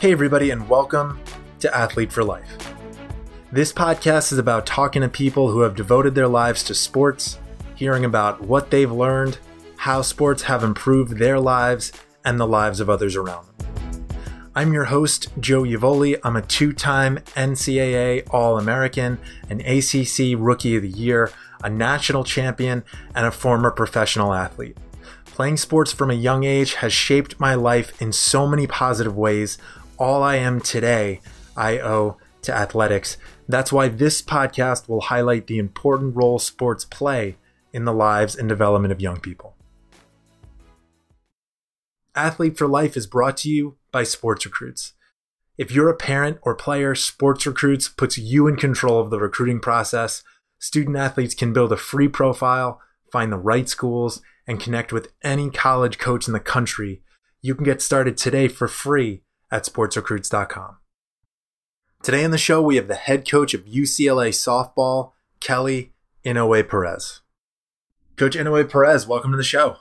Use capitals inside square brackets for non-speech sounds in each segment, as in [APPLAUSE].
Hey, everybody, and welcome to Athlete for Life. This podcast is about talking to people who have devoted their lives to sports, hearing about what they've learned, how sports have improved their lives and the lives of others around them. I'm your host, Joe Yavoli. I'm a two time NCAA All American, an ACC Rookie of the Year, a national champion, and a former professional athlete. Playing sports from a young age has shaped my life in so many positive ways. All I am today, I owe to athletics. That's why this podcast will highlight the important role sports play in the lives and development of young people. Athlete for Life is brought to you by Sports Recruits. If you're a parent or player, Sports Recruits puts you in control of the recruiting process. Student athletes can build a free profile, find the right schools, and connect with any college coach in the country. You can get started today for free at sportsrecruits.com. Today on the show, we have the head coach of UCLA softball, Kelly Inouye Perez. Coach Inouye Perez, welcome to the show.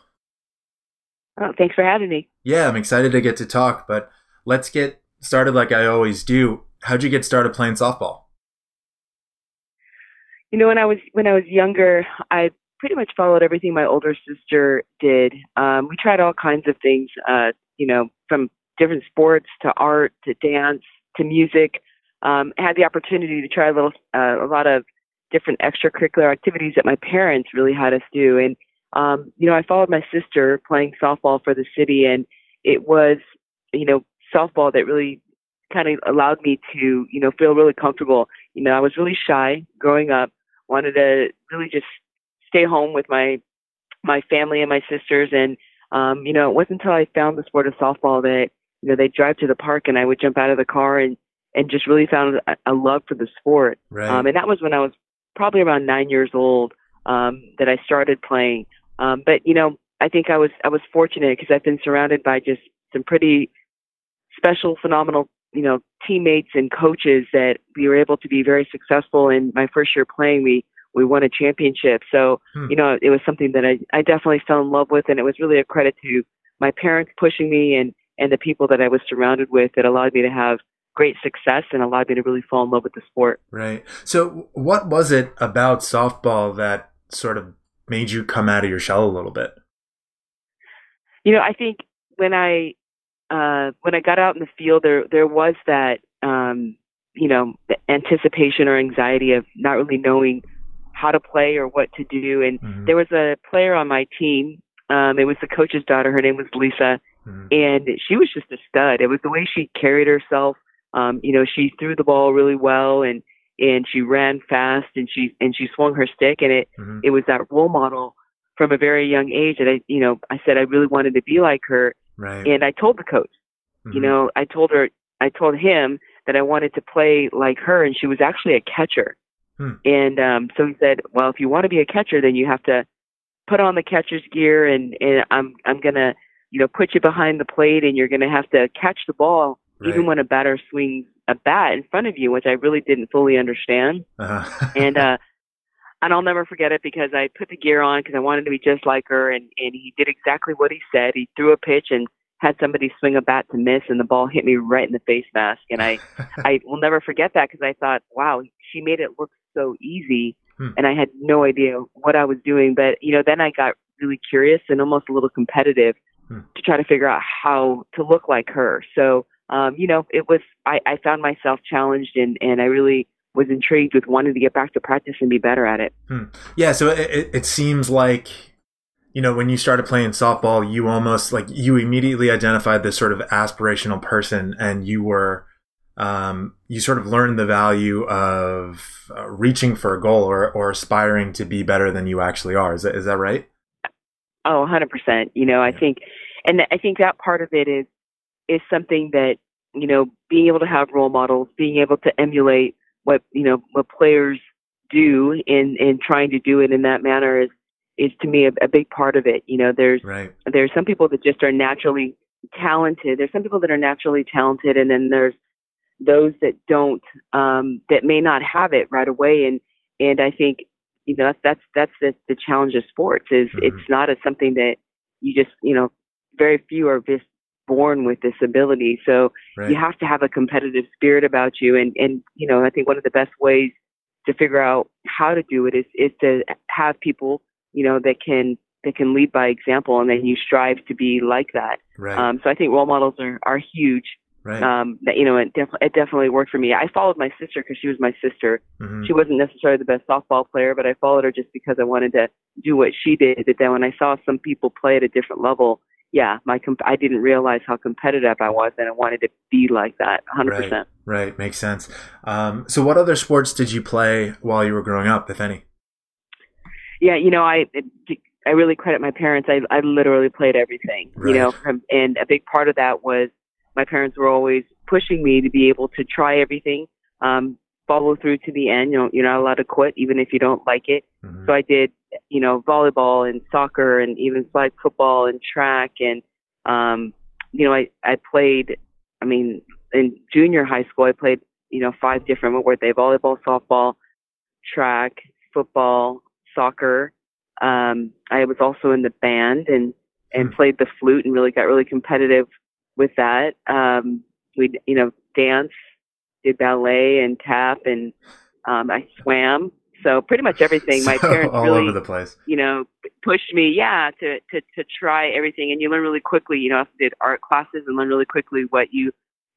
Oh, thanks for having me. Yeah, I'm excited to get to talk, but let's get started like I always do. How'd you get started playing softball? You know, when I was when I was younger, I pretty much followed everything my older sister did. Um, we tried all kinds of things, uh, you know, from different sports to art to dance to music. Um, had the opportunity to try a little, uh, a lot of different extracurricular activities that my parents really had us do, and um, you know, I followed my sister playing softball for the city, and it was, you know, softball that really kind of allowed me to, you know, feel really comfortable. You know, I was really shy growing up, wanted to really just stay home with my my family and my sisters, and um, you know, it wasn't until I found the sport of softball that, you know, they'd drive to the park and I would jump out of the car and and just really found a, a love for the sport. Right. Um, and that was when I was probably around nine years old um, that I started playing. Um, but you know, I think I was I was fortunate because I've been surrounded by just some pretty special, phenomenal, you know, teammates and coaches that we were able to be very successful. In my first year playing, we we won a championship. So Hmm. you know, it was something that I I definitely fell in love with, and it was really a credit to my parents pushing me and and the people that I was surrounded with that allowed me to have great success and allowed me to really fall in love with the sport. Right. So, what was it about softball that sort of made you come out of your shell a little bit? You know, I think when I uh, when I got out in the field, there there was that um, you know the anticipation or anxiety of not really knowing how to play or what to do. And Mhm. there was a player on my team. Um, it was the coach's daughter. Her name was Lisa, Mhm. and she was just a stud. It was the way she carried herself. Um, you know, she threw the ball really well, and and she ran fast, and she and she swung her stick, and it Mhm. it was that role model from a very young age that I, you know, I said I really wanted to be like her, Right. and I told the coach, you Mhm. know, I told her, I told him that I wanted to play like her, and she was actually a catcher, Hmm. and um, so he said, well, if you want to be a catcher, then you have to put on the catcher's gear, and and I'm I'm gonna, you know, put you behind the plate, and you're gonna have to catch the ball even when a batter swings a bat in front of you, which I really didn't fully understand Uh-huh. and [LAUGHS] uh and I'll never forget it because I put the gear on because I wanted to be just like her and and he did exactly what he said. He threw a pitch and had somebody swing a bat to miss and the ball hit me right in the face mask and I [LAUGHS] I will never forget that because I thought, wow, she made it look so easy Hmm. and I had no idea what I was doing, but you know, then I got really curious and almost a little competitive Hmm. to try to figure out how to look like her. So, um, you know, it was I, I found myself challenged and and I really was intrigued with wanting to get back to practice and be better at it. yeah. So it, it, it seems like, you know, when you started playing softball, you almost like you immediately identified this sort of aspirational person, and you were, um, you sort of learned the value of uh, reaching for a goal or or aspiring to be better than you actually are. Is that is that right? Oh, 100%. You know, I Yeah. think, and I think that part of it is, is something that, you know, being able to have role models, being able to emulate what, you know, what players do in, in trying to do it in that manner is, is to me a, a big part of it. You know, there's, Right. there's some people that just are naturally talented. There's some people that are naturally talented and then there's those that don't, um, that may not have it right away. And, and I think, you know, that's, that's, that's the, the challenge of sports is Mhm. it's not a, something that you just, you know, very few are just born with this ability. So Right. you have to have a competitive spirit about you. And, and, you know, I think one of the best ways to figure out how to do it is, is to have people, you know, that can, that can lead by example and then you strive to be like that. Right. Um, so I think role models are, are huge. right. Um, that, you know, it, def- it definitely worked for me. I followed my sister because she was my sister. Mhm. She wasn't necessarily the best softball player, but I followed her just because I wanted to do what she did. But then when I saw some people play at a different level, yeah, my comp- I didn't realize how competitive I was, and I wanted to be like that, 100%. Right. Right. Makes sense. Um, so, what other sports did you play while you were growing up, if any? Yeah, you know, I I really credit my parents. I I literally played everything, Right. you know, from, and a big part of that was my parents were always pushing me to be able to try everything, um, follow through to the end. You know, you're not allowed to quit even if you don't like it. Mhm. So I did, you know, volleyball and soccer and even flag football and track and um you know, I I played I mean, in junior high school I played, you know, five different what were they? Volleyball, softball, track, football, soccer. Um I was also in the band and and Hmm. played the flute and really got really competitive with that. Um we you know, dance, did ballet and tap and um I swam. So pretty much everything. My [LAUGHS] parents all really over the place. you know, pushed me, yeah, to, to, to try everything. And you learn really quickly, you know, I did art classes and learn really quickly what you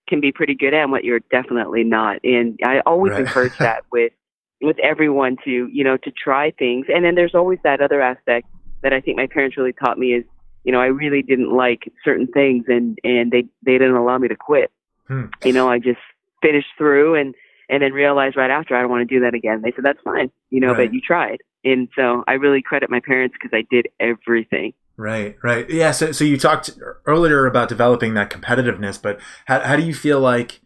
can be pretty good at and what you're definitely not. And I always Right. encourage [LAUGHS] that with, with everyone to, you know, to try things. And then there's always that other aspect that I think my parents really taught me is, you know, I really didn't like certain things and, and they, they didn't allow me to quit. Hmm. You know, I just finished through and, and then realized right after I don't want to do that again. They said, that's fine, you know, Right. but you tried. And so I really credit my parents because I did everything. Right, right. Yeah, so so you talked earlier about developing that competitiveness, but how how do you feel like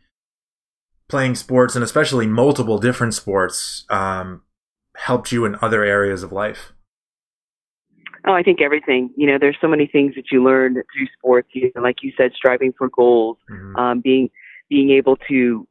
playing sports and especially multiple different sports um, helped you in other areas of life? Oh, I think everything. You know, there's so many things that you learn through sports. You know, like you said, striving for goals, Mhm. um, being being able to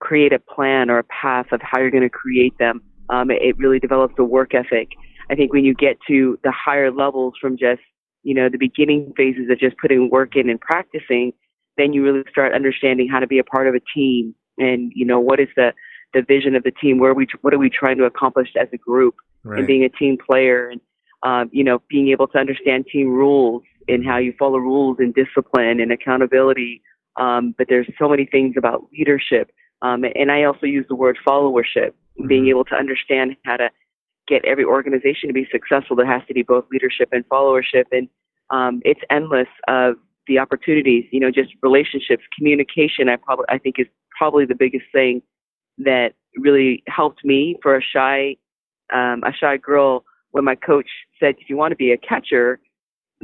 create a plan or a path of how you're going to create them. Um, it, it really develops a work ethic. I think when you get to the higher levels from just you know the beginning phases of just putting work in and practicing, then you really start understanding how to be a part of a team and you know what is the the vision of the team. Where are we what are we trying to accomplish as a group? Right. and being a team player and um, you know being able to understand team rules and how you follow rules and discipline and accountability um, but there's so many things about leadership um, and i also use the word followership being Mhm. able to understand how to get every organization to be successful there has to be both leadership and followership and um, it's endless of the opportunities you know just relationships communication i probably i think is probably the biggest thing that really helped me for a shy um, a shy girl when my coach said, if you want to be a catcher,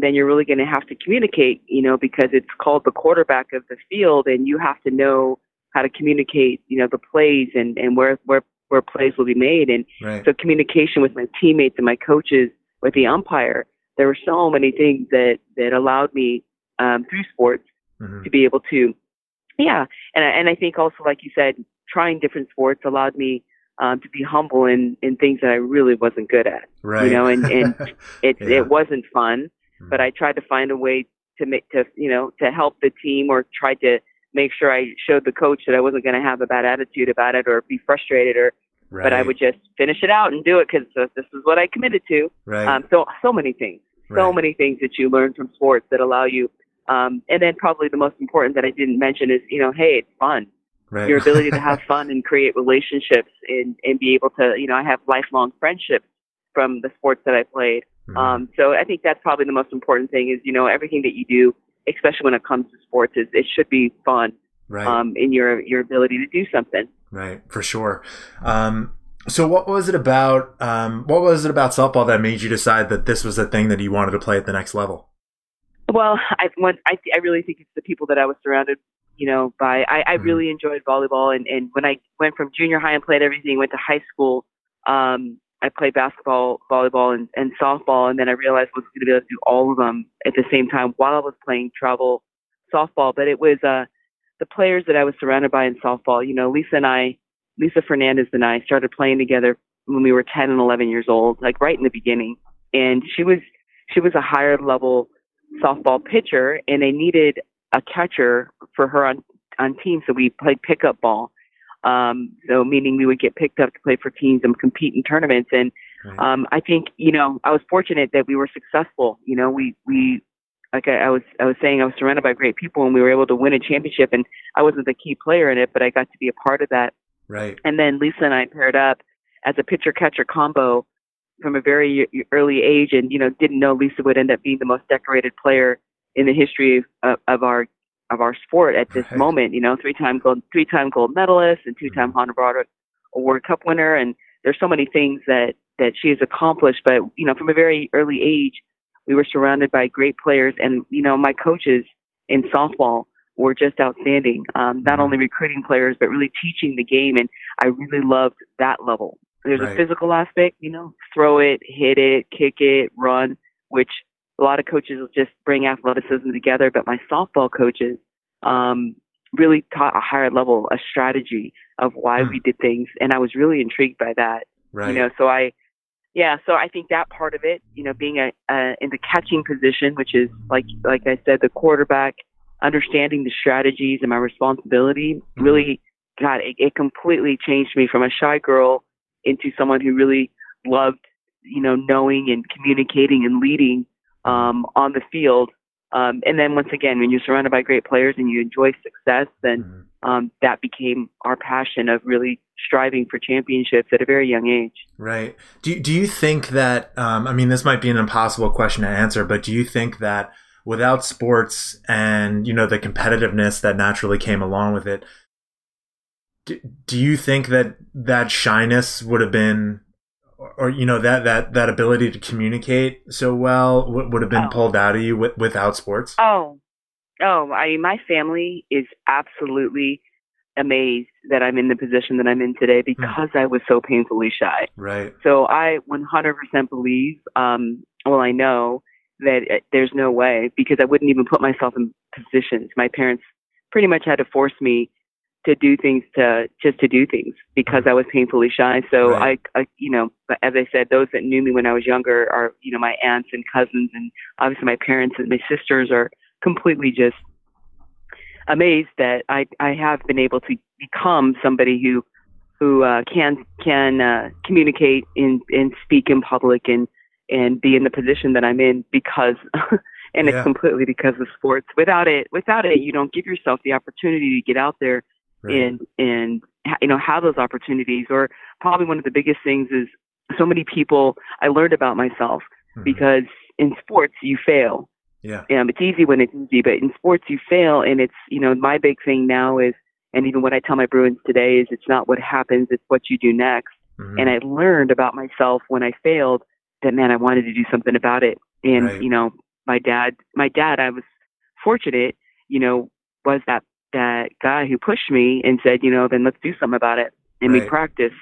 then you're really going to have to communicate, you know, because it's called the quarterback of the field and you have to know how to communicate, you know, the plays and, and where, where, where plays will be made. And Right. so communication with my teammates and my coaches, with the umpire, there were so many things that, that allowed me, um, through sports Mhm. to be able to, yeah. And, I- and I think also, like you said, trying different sports allowed me, um, to be humble in, in things that I really wasn't good at Right. you know, and- and [LAUGHS] it Yeah. it wasn't fun Mhm. but i tried to find a way to make to you know to help the team or try to make sure i showed the coach that i wasn't going to have a bad attitude about it or be frustrated or right. but i would just finish it out and do it because this is what i committed to Right. um so so many things so Right. many things that you learn from sports that allow you um and then probably the most important that i didn't mention is you know hey it's fun right. your ability to have [LAUGHS] fun and create relationships and and be able to you know i have lifelong friendships from the sports that i played Mhm. um, so I think that's probably the most important thing is, you know, everything that you do, especially when it comes to sports, is it should be fun right. um, in your your ability to do something. Right, for sure. Um, so, what was it about? Um, what was it about softball that made you decide that this was a thing that you wanted to play at the next level? Well, I want, I I really think it's the people that I was surrounded, you know, by. I, I Mhm. really enjoyed volleyball, and and when I went from junior high and played everything, went to high school. Um, I played basketball, volleyball, and, and softball, and then I realized I was going to be able to do all of them at the same time while I was playing travel softball. But it was uh, the players that I was surrounded by in softball. You know, Lisa and I, Lisa Fernandez and I started playing together when we were 10 and 11 years old, like right in the beginning. And she was she was a higher level softball pitcher, and they needed a catcher for her on on team, So we played pickup ball. Um, so meaning we would get picked up to play for teams and compete in tournaments. And right. um, I think you know I was fortunate that we were successful. You know, we we like I, I was I was saying I was surrounded by great people and we were able to win a championship. And I wasn't the key player in it, but I got to be a part of that. Right. And then Lisa and I paired up as a pitcher catcher combo from a very early age, and you know didn't know Lisa would end up being the most decorated player in the history of, of our of our sport at this right. moment. You know, three time gold three time gold medalist and two time mm-hmm. Honda Award Cup winner, and there's so many things that that she has accomplished. But you know, from a very early age, we were surrounded by great players, and you know, my coaches in softball were just outstanding. Um, not mm-hmm. only recruiting players, but really teaching the game, and I really loved that level. There's right. a physical aspect, you know, throw it, hit it, kick it, run, which a lot of coaches will just bring athleticism together, but my softball coaches um, really taught a higher level, a strategy of why mm. we did things, and I was really intrigued by that. Right. You know, so I, yeah, so I think that part of it, you know, being a, a in the catching position, which is like like I said, the quarterback, understanding the strategies and my responsibility, mm. really, God, it, it completely changed me from a shy girl into someone who really loved, you know, knowing and communicating and leading um, on the field. Um, and then once again, when you're surrounded by great players and you enjoy success, then mm-hmm. um, that became our passion of really striving for championships at a very young age. Right. Do Do you think that? Um, I mean, this might be an impossible question to answer, but do you think that without sports and you know the competitiveness that naturally came along with it, do, do you think that that shyness would have been or you know that that that ability to communicate so well would have been oh. pulled out of you with, without sports oh oh i my family is absolutely amazed that i'm in the position that i'm in today hmm. because mm. i was so painfully shy right so i 100% believe um well i know that uh, there's no way because i wouldn't even put myself in positions my parents pretty much had to force me to do things to just to do things because I was painfully shy. So right. I, I, you know, as I said, those that knew me when I was younger are, you know, my aunts and cousins, and obviously my parents and my sisters are completely just amazed that I I have been able to become somebody who who uh, can can uh, communicate and and speak in public and and be in the position that I'm in because. [LAUGHS] and yeah. it's completely because of sports. Without it, without it, you don't give yourself the opportunity to get out there right. and and you know have those opportunities. Or probably one of the biggest things is so many people. I learned about myself mm-hmm. because in sports you fail. Yeah. Um, it's easy when it's easy, but in sports you fail, and it's you know my big thing now is, and even what I tell my Bruins today is, it's not what happens, it's what you do next. Mm-hmm. And I learned about myself when I failed that man, I wanted to do something about it. And right. you know, my dad, my dad, I was fortunate, you know, was that that guy who pushed me and said, you know, then let's do something about it. And right. we practice.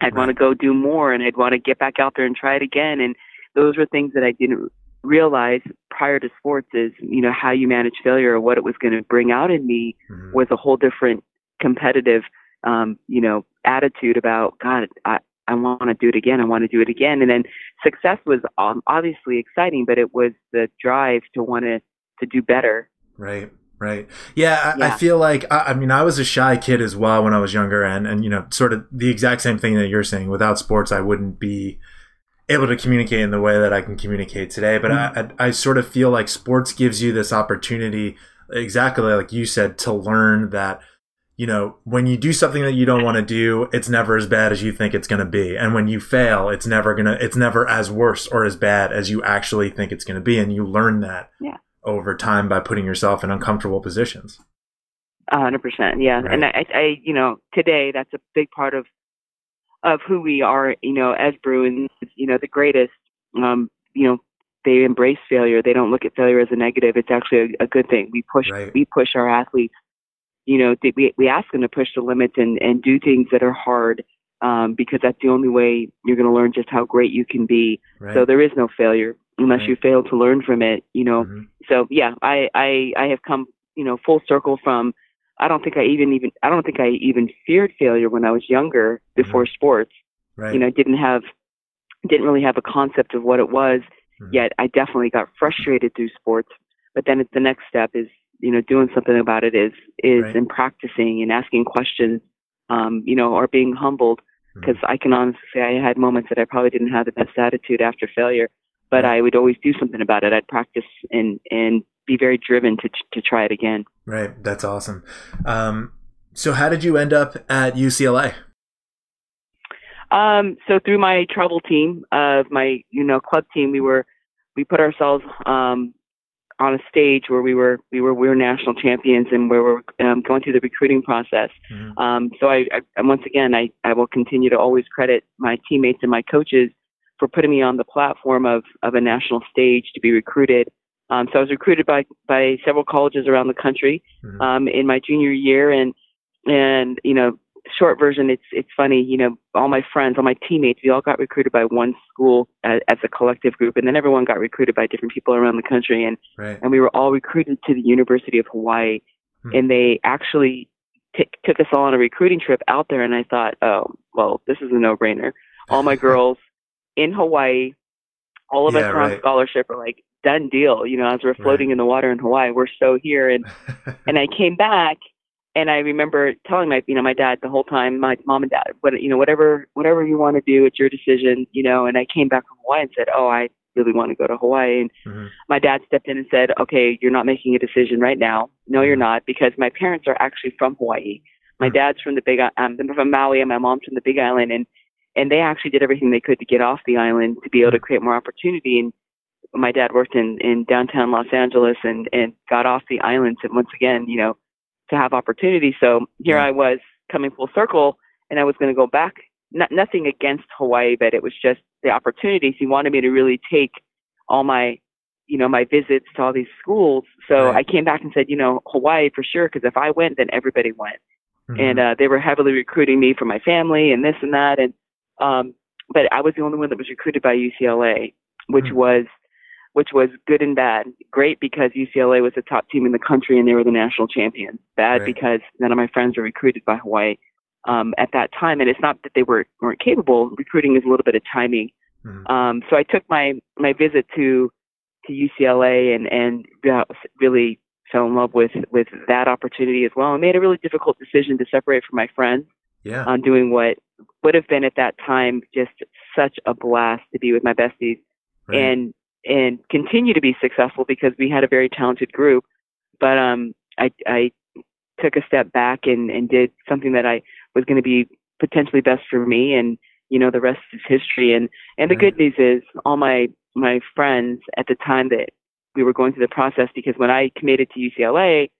I'd right. want to go do more and I'd want to get back out there and try it again. And those were things that I didn't realize prior to sports is, you know, how you manage failure or what it was going to bring out in me mm-hmm. was a whole different competitive, um, you know, attitude about, God, I, I want to do it again. I want to do it again. And then success was um, obviously exciting, but it was the drive to want to, to do better. Right. Right. Yeah, I, yeah. I feel like I, I, mean I was a shy kid as well when I was younger, and and you know sort of the exact same thing that you're saying. Without sports, I wouldn't be able to communicate in the way that I can communicate today. But mm-hmm. I, I I sort of feel like sports gives you this opportunity, exactly like you said, to learn that you know, when you do something that you don't want to do, it's never as bad as you think it's going to be. And when you fail, it's never going to, it's never as worse or as bad as you actually think it's going to be. And you learn that yeah over time by putting yourself in uncomfortable positions. A hundred percent, yeah. Right. And I, I, you know, today that's a big part of of who we are. You know, as Bruins, you know, the greatest. Um, you know, they embrace failure. They don't look at failure as a negative. It's actually a, a good thing. We push, right. we push our athletes. You know, we we ask them to push the limits and and do things that are hard. Um, because that's the only way you're going to learn just how great you can be. Right. So there is no failure unless right. you fail to learn from it, you know. Mm-hmm. So yeah, I, I I have come, you know, full circle from I don't think I even even I don't think I even feared failure when I was younger before mm-hmm. sports. Right. You know, didn't have didn't really have a concept of what it was. Mm-hmm. Yet I definitely got frustrated through sports. But then the next step is you know doing something about it is is Right. in practicing and asking questions, um, you know, or being humbled. Because I can honestly say I had moments that I probably didn't have the best attitude after failure, but I would always do something about it. I'd practice and and be very driven to to try it again. Right. That's awesome. Um, so how did you end up at UCLA? Um, so through my travel team of my, you know, club team, we were, we put ourselves, um, on a stage where we were, we were, we were national champions and where we were um, going through the recruiting process. Mhm. Um, so I, I, once again, I, I will continue to always credit my teammates and my coaches for putting me on the platform of, of a national stage to be recruited. Um, so I was recruited by, by several colleges around the country Mhm. um, in my junior year, and and you know, short version, it's it's funny. You know, all my friends, all my teammates, we all got recruited by one school as, as a collective group, and then everyone got recruited by different people around the country, and Right. and we were all recruited to the University of Hawaii, Hmm. and they actually t- took us all on a recruiting trip out there, and I thought, oh, well, this is a no-brainer. All my [LAUGHS] girls in Hawaii, all of Yeah, us are on right. scholarship are like done deal. You know, as we're floating in the water in Hawaii, we're so here, and [LAUGHS] and I came back and I remember telling my you know my dad the whole time my mom and dad what you know whatever whatever you want to do it's your decision you know. And I came back from Hawaii and said oh I really want to go to Hawaii. And Mhm. my dad stepped in and said okay you're not making a decision right now. No you're not because my parents are actually from Hawaii. My Mhm. dad's from the big um they're from Maui and my mom's from the big island and and they actually did everything they could to get off the island to be able to create more opportunity. And my dad worked in in downtown Los Angeles and and got off the island And once again you know to have opportunity so here Yeah. I was coming full circle and I was going to go back not, nothing against Hawaii but it was just the opportunities he wanted me to really take all my you know my visits to all these schools so Right. I came back and said you know Hawaii for sure because if I went then everybody went Mhm. and uh, they were heavily recruiting me for my family and this and that and um but I was the only one that was recruited by UCLA which Hmm. was which was good and bad great because UCLA was the top team in the country and they were the national champions bad Right. because none of my friends were recruited by Hawaii um at that time and it's not that they were weren't capable recruiting is a little bit of timing Mhm. um so I took my my visit to to UCLA and and really fell in love with with that opportunity as well and made a really difficult decision to separate from my friends yeah. on doing what would have been at that time just such a blast to be with my besties Right. and and continue to be successful because we had a very talented group. But um I I took a step back and and did something that I was going to be potentially best for me and you know the rest is history. And and the Right. good news is all my my friends at the time that we were going through the process because when I committed to UCLA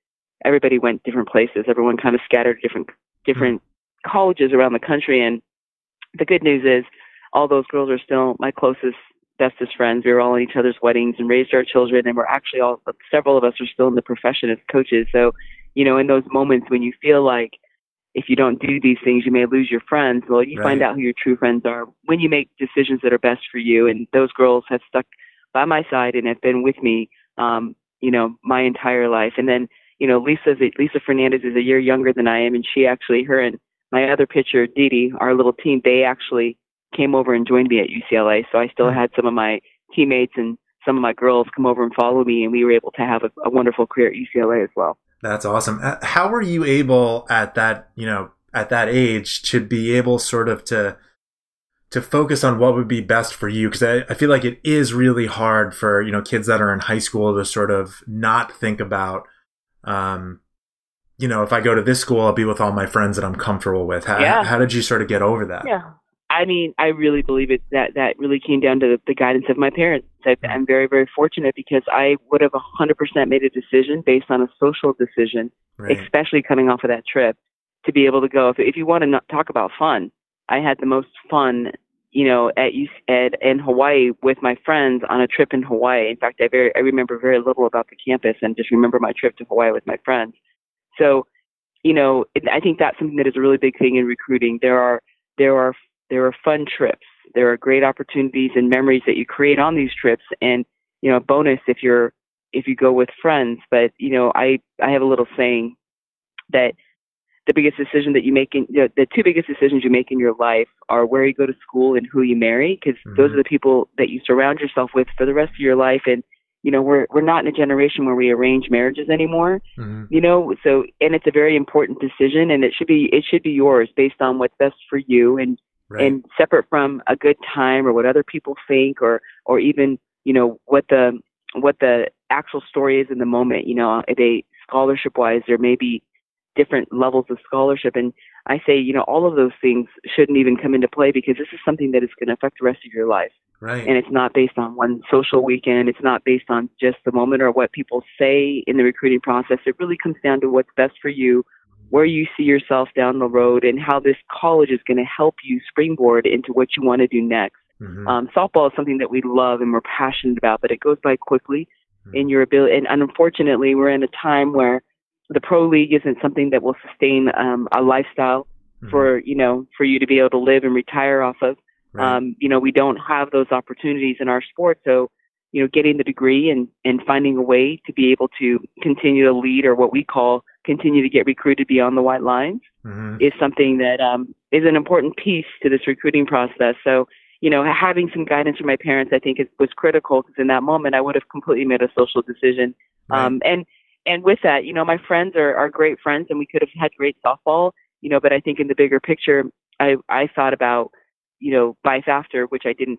everybody went different places. Everyone kind of scattered different different colleges around the country. And the good news is all those girls are still my closest bestest friends. We were all in each other's weddings and raised our children and we're actually all several of us are still in the profession as coaches. So you know in those moments when you feel like if you don't do these things you may lose your friends. Well you find out who your true friends are. When you make decisions that are best for you and those girls have stuck by my side and have been with me um you know my entire life. And then you know lisa's lisa fernandez is a year younger than i am and she actually her and my other pitcher Dee, our little team they actually came over and joined me at ucla so i still Mhm. had some of my teammates and some of my girls come over and follow me and we were able to have a, a wonderful career at ucla as well That's awesome. Uh, How were you able at that, you know, at that age to be able sort of to to focus on what would be best for you? Because I, I feel like it is really hard for, you know, kids that are in high school to sort of not think about um you know, if I go to this school, I'll be with all my friends that I'm comfortable with. How, Yeah. how did you sort of get over that? Yeah. I mean, I really believe it that that really came down to the, the guidance of my parents. I, mm-hmm. I'm very, very fortunate because I would have 100% made a decision based on a social decision, Right. especially coming off of that trip, to be able to go. If, if you want to not talk about fun, I had the most fun, you know, at at in Hawaii with my friends on a trip in Hawaii. In fact, I very I remember very little about the campus and just remember my trip to Hawaii with my friends. So, you know, it, I think that's something that is a really big thing in recruiting. There are there are there are fun trips. There are great opportunities and memories that you create on these trips, and you know, bonus if you're if you go with friends. But you know, I I have a little saying that the biggest decision that you make in the, the two biggest decisions you make in your life are where you go to school and who you marry, because those Mhm. are the people that you surround yourself with for the rest of your life. And you know we're we're not in a generation where we arrange marriages anymore mm-hmm. you know so and it's a very important decision and it should be it should be yours based on what's best for you and right. and separate from a good time or what other people think or or even you know what the what the actual story is in the moment you know they scholarship wise there may be different levels of scholarship and I say, you know, all of those things shouldn't even come into play because this is something that is going to affect the rest of your life. Right. And it's not based on one social weekend. It's not based on just the moment or what people say in the recruiting process. It really comes down to what's best for you, where you see yourself down the road, and how this college is going to help you springboard into what you want to do next. Mm-hmm. Um, softball is something that we love and we're passionate about, but it goes by quickly mm-hmm. in your ability. And unfortunately, we're in a time where the pro league isn't something that will sustain um, a lifestyle mm-hmm. for you know for you to be able to live and retire off of. Right. Um, you know, we don't have those opportunities in our sport, so you know, getting the degree and and finding a way to be able to continue to lead or what we call continue to get recruited beyond the white lines mm-hmm. is something that um, is an important piece to this recruiting process. So you know, having some guidance from my parents, I think, is, was critical because in that moment I would have completely made a social decision. Right. Um, and and with that, you know, my friends are, are great friends and we could have had great softball, you know, but I think in the bigger picture, I, I thought about, you know, life after, which I didn't,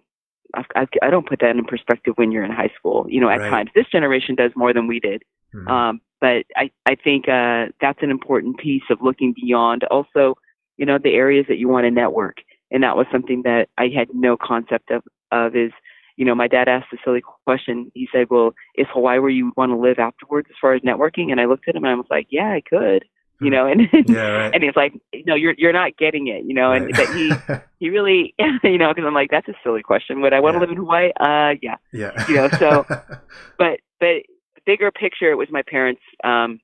I, I don't put that in perspective when you're in high school, you know, at right. times. This generation does more than we did. Mm-hmm. Um, but I, I think, uh, that's an important piece of looking beyond also, you know, the areas that you want to network. And that was something that I had no concept of, of is, you know, my dad asked a silly question. He said, "Well, is Hawaii where you want to live afterwards, as far as networking?" And I looked at him and I was like, "Yeah, I could." You know, and [LAUGHS] yeah, [LAUGHS] right. and he's like, "No, you're you're not getting it." You know, and right. but he [LAUGHS] he really, you know, because I'm like, "That's a silly question. Would I want yeah. to live in Hawaii?" Uh, yeah, yeah. You know, so, but but bigger picture, it was my parents um,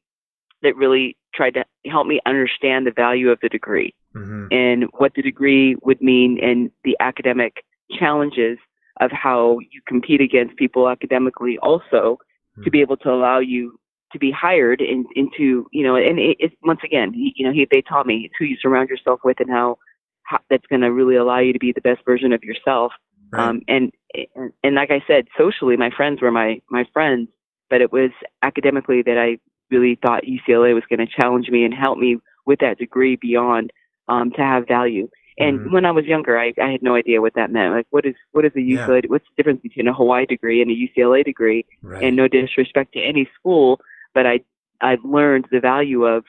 that really tried to help me understand the value of the degree mm-hmm. and what the degree would mean and the academic challenges of how you compete against people academically also mm-hmm. to be able to allow you to be hired in, into you know and it, it once again you know he, they taught me it's who you surround yourself with and how, how that's going to really allow you to be the best version of yourself right. um and, and and like i said socially my friends were my my friends but it was academically that i really thought ucla was going to challenge me and help me with that degree beyond um to have value and mm-hmm. when I was younger, I, I had no idea what that meant. Like, what is what is a UCLA? Yeah. What's the difference between a Hawaii degree and a UCLA degree? Right. And no disrespect to any school, but I I learned the value of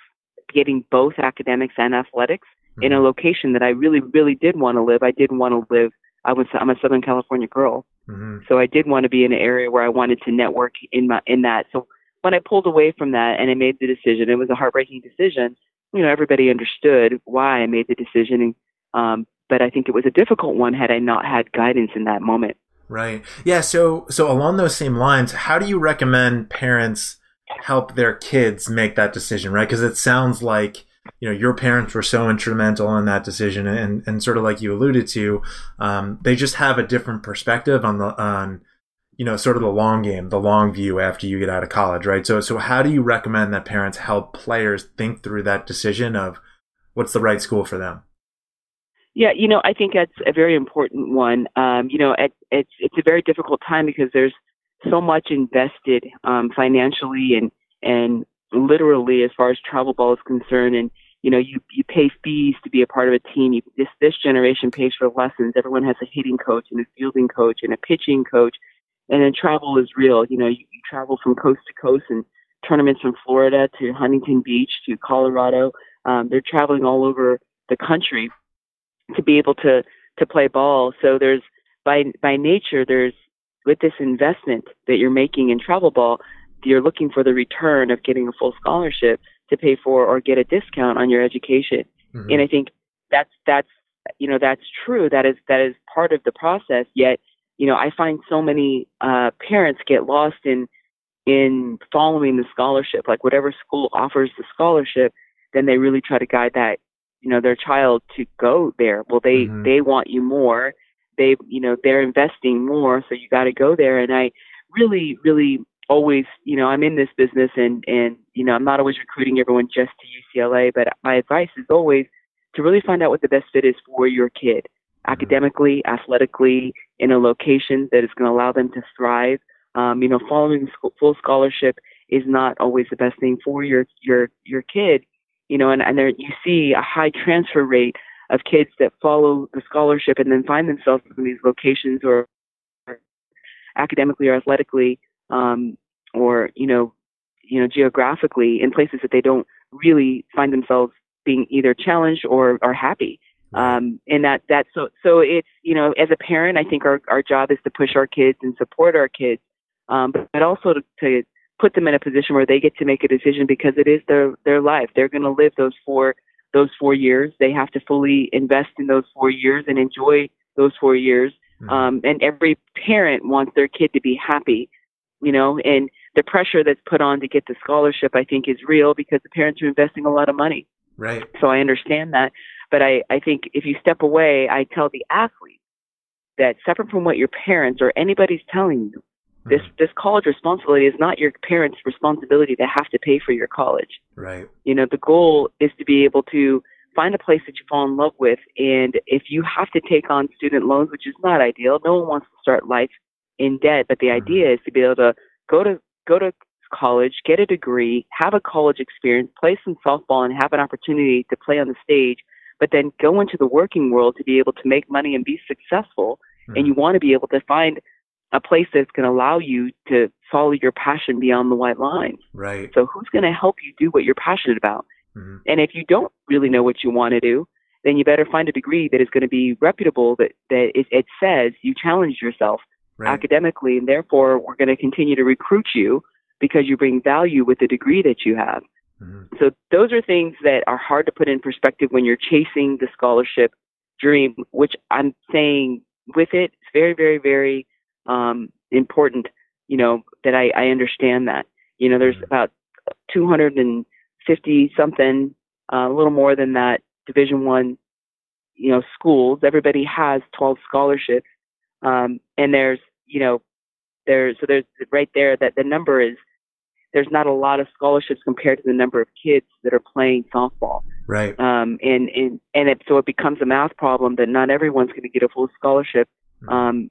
getting both academics and athletics mm-hmm. in a mm-hmm. location that I really really did want to live. I did want to live. I was I'm a Southern California girl, mm-hmm. so I did want to be in an area where I wanted to network in my in that. So when I pulled away from that and I made the decision, it was a heartbreaking decision. You know, everybody understood why I made the decision um, but I think it was a difficult one had I not had guidance in that moment. Right. Yeah. So, so along those same lines, how do you recommend parents help their kids make that decision? Right. Because it sounds like you know your parents were so instrumental in that decision, and and sort of like you alluded to, um, they just have a different perspective on the on you know sort of the long game, the long view after you get out of college, right? So, so how do you recommend that parents help players think through that decision of what's the right school for them? Yeah, you know, I think that's a very important one. Um, you know, it, it's it's a very difficult time because there's so much invested um, financially and and literally as far as travel ball is concerned, and you know, you you pay fees to be a part of a team. You, this this generation pays for lessons. Everyone has a hitting coach and a fielding coach and a pitching coach, and then travel is real. You know, you, you travel from coast to coast and tournaments from Florida to Huntington Beach to Colorado. Um, they're traveling all over the country to be able to to play ball. So there's by by nature there's with this investment that you're making in travel ball, you're looking for the return of getting a full scholarship to pay for or get a discount on your education. Mm-hmm. And I think that's that's you know that's true. That is that is part of the process. Yet you know I find so many uh, parents get lost in in following the scholarship, like whatever school offers the scholarship, then they really try to guide that you know their child to go there well they mm-hmm. they want you more they you know they're investing more so you got to go there and i really really always you know i'm in this business and and you know i'm not always recruiting everyone just to ucla but my advice is always to really find out what the best fit is for your kid academically athletically in a location that is going to allow them to thrive Um, you know, following full scholarship is not always the best thing for your your your kid. You know, and and there you see a high transfer rate of kids that follow the scholarship and then find themselves in these locations or, academically or athletically um, or you know you know geographically in places that they don't really find themselves being either challenged or are happy. Um, and that that so so it's you know as a parent I think our our job is to push our kids and support our kids um, but also to, to put them in a position where they get to make a decision because it is their their life. They're going to live those four those four years. They have to fully invest in those four years and enjoy those four years. Mm-hmm. um, and every parent wants their kid to be happy you know and the pressure that's put on to get the scholarship I think is real because the parents are investing a lot of money. Right. So I understand that. But I, I think if you step away, I tell the athlete that separate from what your parents or anybody's telling you, this this college responsibility is not your parents' responsibility to have to pay for your college. Right. You know, the goal is to be able to find a place that you fall in love with, and if you have to take on student loans, which is not ideal, no one wants to start life in debt. But the mm-hmm. idea is to be able to go to go to college, get a degree, have a college experience, play some softball, and have an opportunity to play on the stage but then go into the working world to be able to make money and be successful. Mm-hmm. And you want to be able to find a place that's going to allow you to follow your passion beyond the white lines. Right. So who's going to help you do what you're passionate about? Mm-hmm. And if you don't really know what you want to do, then you better find a degree that is going to be reputable, that, that it, it says you challenge yourself right. academically, and therefore we're going to continue to recruit you because you bring value with the degree that you have. Mm-hmm. So those are things that are hard to put in perspective when you're chasing the scholarship dream, which I'm saying with it, it's very, very, very um, important, you know, that I, I understand that. You know, there's mm-hmm. about 250 something, uh, a little more than that, Division One, you know, schools. Everybody has 12 scholarships, um, and there's, you know, there's so there's right there that the number is there's not a lot of scholarships compared to the number of kids that are playing softball. Right. Um, and and and it, so it becomes a math problem that not everyone's going to get a full scholarship. Mm-hmm. Um,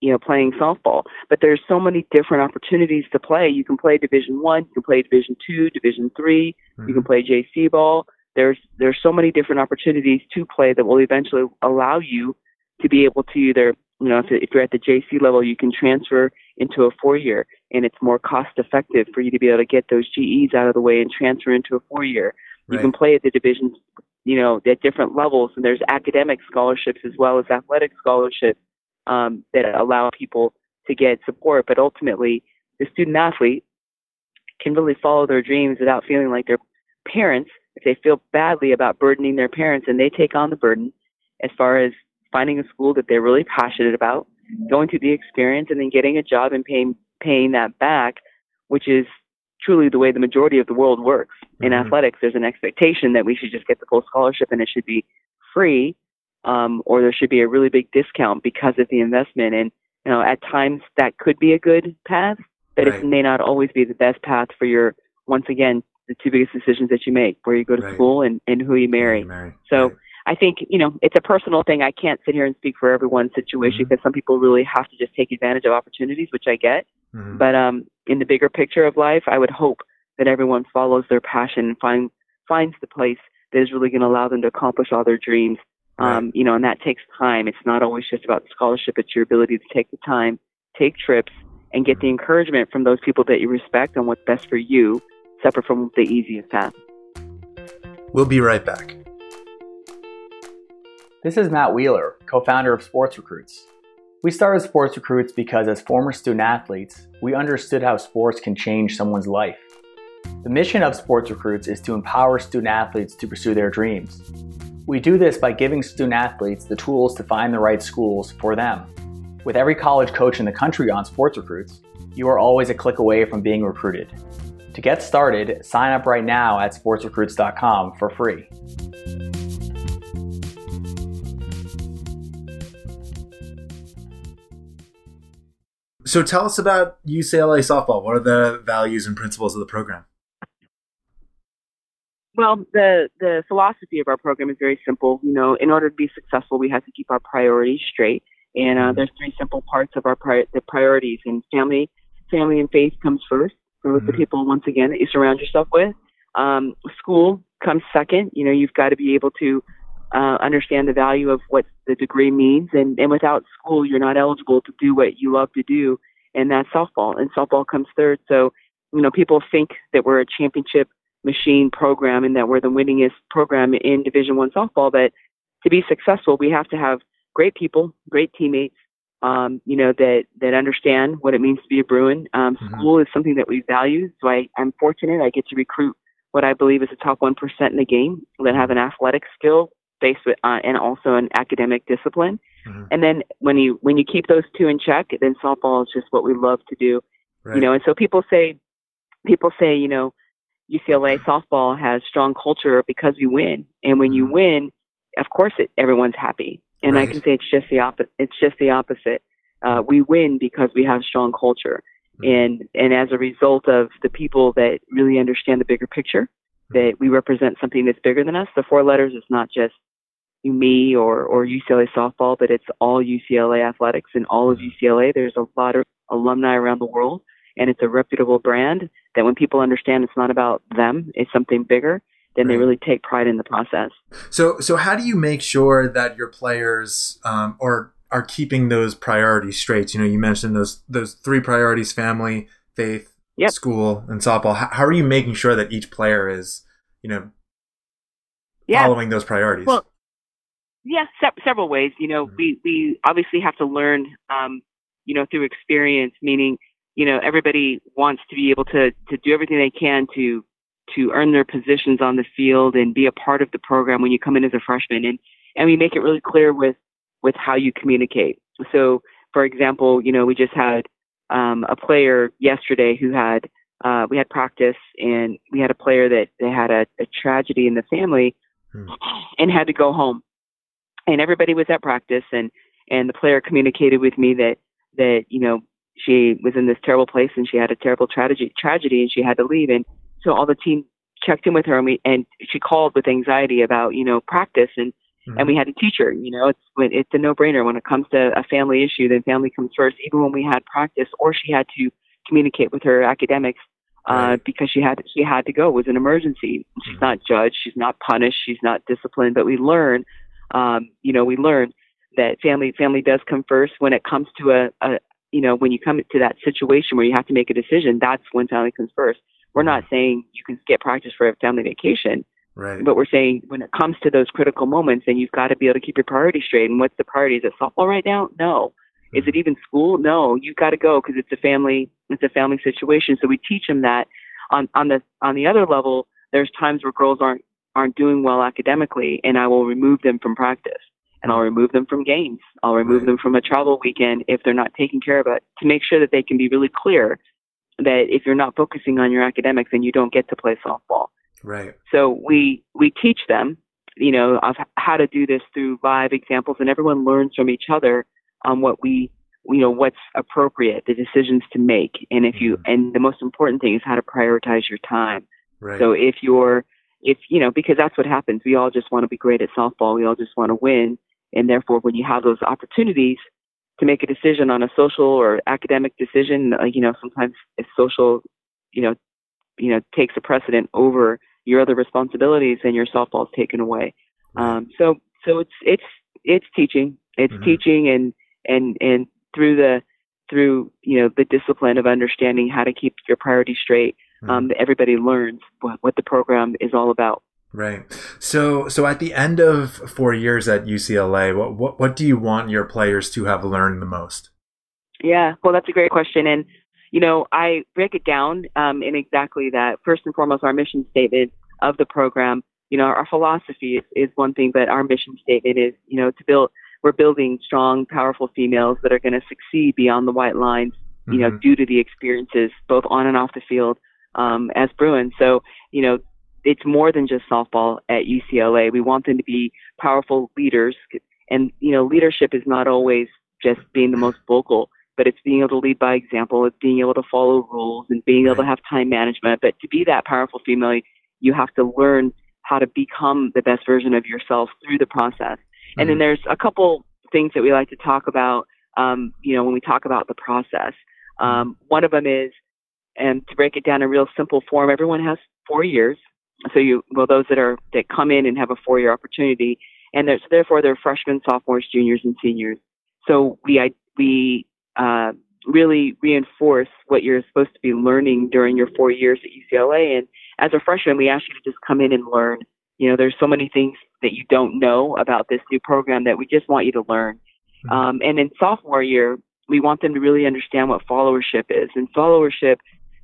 you know, playing softball, but there's so many different opportunities to play. You can play Division One, you can play Division Two, Division 3 mm-hmm. you can play JC ball. There's there's so many different opportunities to play that will eventually allow you to be able to either you know, if, if you're at the JC level, you can transfer into a four year and it's more cost effective for you to be able to get those GEs out of the way and transfer into a four year. Right. You can play at the divisions, you know, at different levels and there's academic scholarships as well as athletic scholarships um, that allow people to get support. But ultimately, the student athlete can really follow their dreams without feeling like their parents, if they feel badly about burdening their parents and they take on the burden as far as finding a school that they're really passionate about, going through the experience, and then getting a job and paying paying that back, which is truly the way the majority of the world works. In mm-hmm. athletics, there's an expectation that we should just get the full scholarship and it should be free, um, or there should be a really big discount because of the investment. And you know, at times that could be a good path, but right. it may not always be the best path for your once again the two biggest decisions that you make, where you go to right. school and, and who you marry. You marry. So right. I think, you know, it's a personal thing. I can't sit here and speak for everyone's situation mm-hmm. because some people really have to just take advantage of opportunities, which I get. Mm-hmm. But um, in the bigger picture of life, I would hope that everyone follows their passion and find, finds the place that is really going to allow them to accomplish all their dreams. Right. Um, you know, and that takes time. It's not always just about the scholarship. It's your ability to take the time, take trips, and get the encouragement from those people that you respect on what's best for you, separate from the easiest path. We'll be right back. This is Matt Wheeler, co founder of Sports Recruits. We started Sports Recruits because, as former student athletes, we understood how sports can change someone's life. The mission of Sports Recruits is to empower student athletes to pursue their dreams. We do this by giving student athletes the tools to find the right schools for them. With every college coach in the country on Sports Recruits, you are always a click away from being recruited. To get started, sign up right now at sportsrecruits.com for free. So tell us about UCLA softball. What are the values and principles of the program? Well, the the philosophy of our program is very simple. You know, in order to be successful, we have to keep our priorities straight. And uh, there's three simple parts of our pri- the priorities: and family, family and faith comes first for mm-hmm. the people once again that you surround yourself with. Um, school comes second. You know, you've got to be able to uh, understand the value of what the degree means, and and without school, you're not eligible to do what you love to do, and that's softball. And softball comes third. So, you know, people think that we're a championship machine program and that we're the winningest program in Division One softball, but to be successful, we have to have great people, great teammates, um, you know, that, that understand what it means to be a Bruin. Um, mm-hmm. School is something that we value. So I, I'm fortunate I get to recruit what I believe is the top 1% in the game that have an athletic skill based with, uh, and also an academic discipline. Mm-hmm. And then when you, when you keep those two in check, then softball is just what we love to do. Right. You know, and so people say, people say, you know, UCLA softball has strong culture because we win. And when you mm-hmm. win, of course it, everyone's happy. And right. I can say it's just the opposite. It's just the opposite. Uh, we win because we have strong culture, mm-hmm. and and as a result of the people that really understand the bigger picture, mm-hmm. that we represent something that's bigger than us. The four letters is not just me or or UCLA softball, but it's all UCLA athletics and all of. UCLA. There's a lot of alumni around the world, and it's a reputable brand that when people understand it's not about them, it's something bigger then right. they really take pride in the process. So, so how do you make sure that your players um, are are keeping those priorities straight? You know, you mentioned those those three priorities: family, faith, yep. school, and softball. How, how, are you making sure that each player is, you know, yeah. following those priorities? Well, yeah, se- several ways. You know, mm-hmm. we we obviously have to learn, um, you know, through experience. Meaning, you know, everybody wants to be able to to do everything they can to to earn their positions on the field and be a part of the program when you come in as a freshman. And, and we make it really clear with, with how you communicate. So, for example, you know, we just had um, a player yesterday who had, uh, we had practice and we had a player that, that had a, a tragedy in the family hmm. and had to go home. And everybody was at practice and, and the player communicated with me that, that, you know, she was in this terrible place and she had a terrible tragedy, tragedy and she had to leave. And so all the team checked in with her and we and she called with anxiety about you know practice and mm-hmm. and we had to teach her you know it's it's a no brainer when it comes to a family issue then family comes first even when we had practice or she had to communicate with her academics uh because she had she had to go it was an emergency she's mm-hmm. not judged she's not punished she's not disciplined but we learn um you know we learn that family family does come first when it comes to a, a you know when you come to that situation where you have to make a decision that's when family comes first we're not saying you can skip practice for a family vacation. Right. But we're saying when it comes to those critical moments, then you've got to be able to keep your priorities straight. And what's the priority? Is it softball right now? No. Mm-hmm. Is it even school? No. You've got to go because it's a family. It's a family situation. So we teach them that. On on the on the other level, there's times where girls aren't aren't doing well academically, and I will remove them from practice, and I'll remove them from games. I'll remove right. them from a travel weekend if they're not taking care of it to make sure that they can be really clear that if you're not focusing on your academics, then you don't get to play softball. Right. So we we teach them, you know, of how to do this through live examples, and everyone learns from each other on what we, you know, what's appropriate, the decisions to make, and if you, mm-hmm. and the most important thing is how to prioritize your time. Right. So if you're, if you know, because that's what happens. We all just want to be great at softball. We all just want to win, and therefore, when you have those opportunities, to make a decision on a social or academic decision, uh, you know, sometimes if social, you know, you know, takes a precedent over your other responsibilities, then your softball is taken away. Um, so, so it's it's it's teaching, it's mm-hmm. teaching, and and and through the through you know the discipline of understanding how to keep your priorities straight, mm-hmm. um, everybody learns what, what the program is all about. Right. So, so at the end of four years at UCLA, what, what, what do you want your players to have learned the most? Yeah, well, that's a great question. And, you know, I break it down um, in exactly that. First and foremost, our mission statement of the program, you know, our philosophy is, is one thing, but our mission statement is, you know, to build, we're building strong, powerful females that are going to succeed beyond the white lines, you mm-hmm. know, due to the experiences both on and off the field um, as Bruins. So, you know, it's more than just softball at UCLA. We want them to be powerful leaders. And, you know, leadership is not always just being the most vocal, but it's being able to lead by example. It's being able to follow rules and being able to have time management. But to be that powerful female, you have to learn how to become the best version of yourself through the process. And then mm-hmm. there's a couple things that we like to talk about, um, you know, when we talk about the process. Um, one of them is, and to break it down in real simple form, everyone has four years. So you, well, those that are that come in and have a four-year opportunity, and so therefore they're freshmen, sophomores, juniors, and seniors. So we we uh, really reinforce what you're supposed to be learning during your four years at UCLA. And as a freshman, we ask you to just come in and learn. You know, there's so many things that you don't know about this new program that we just want you to learn. Mm-hmm. Um, and in sophomore year, we want them to really understand what followership is. And followership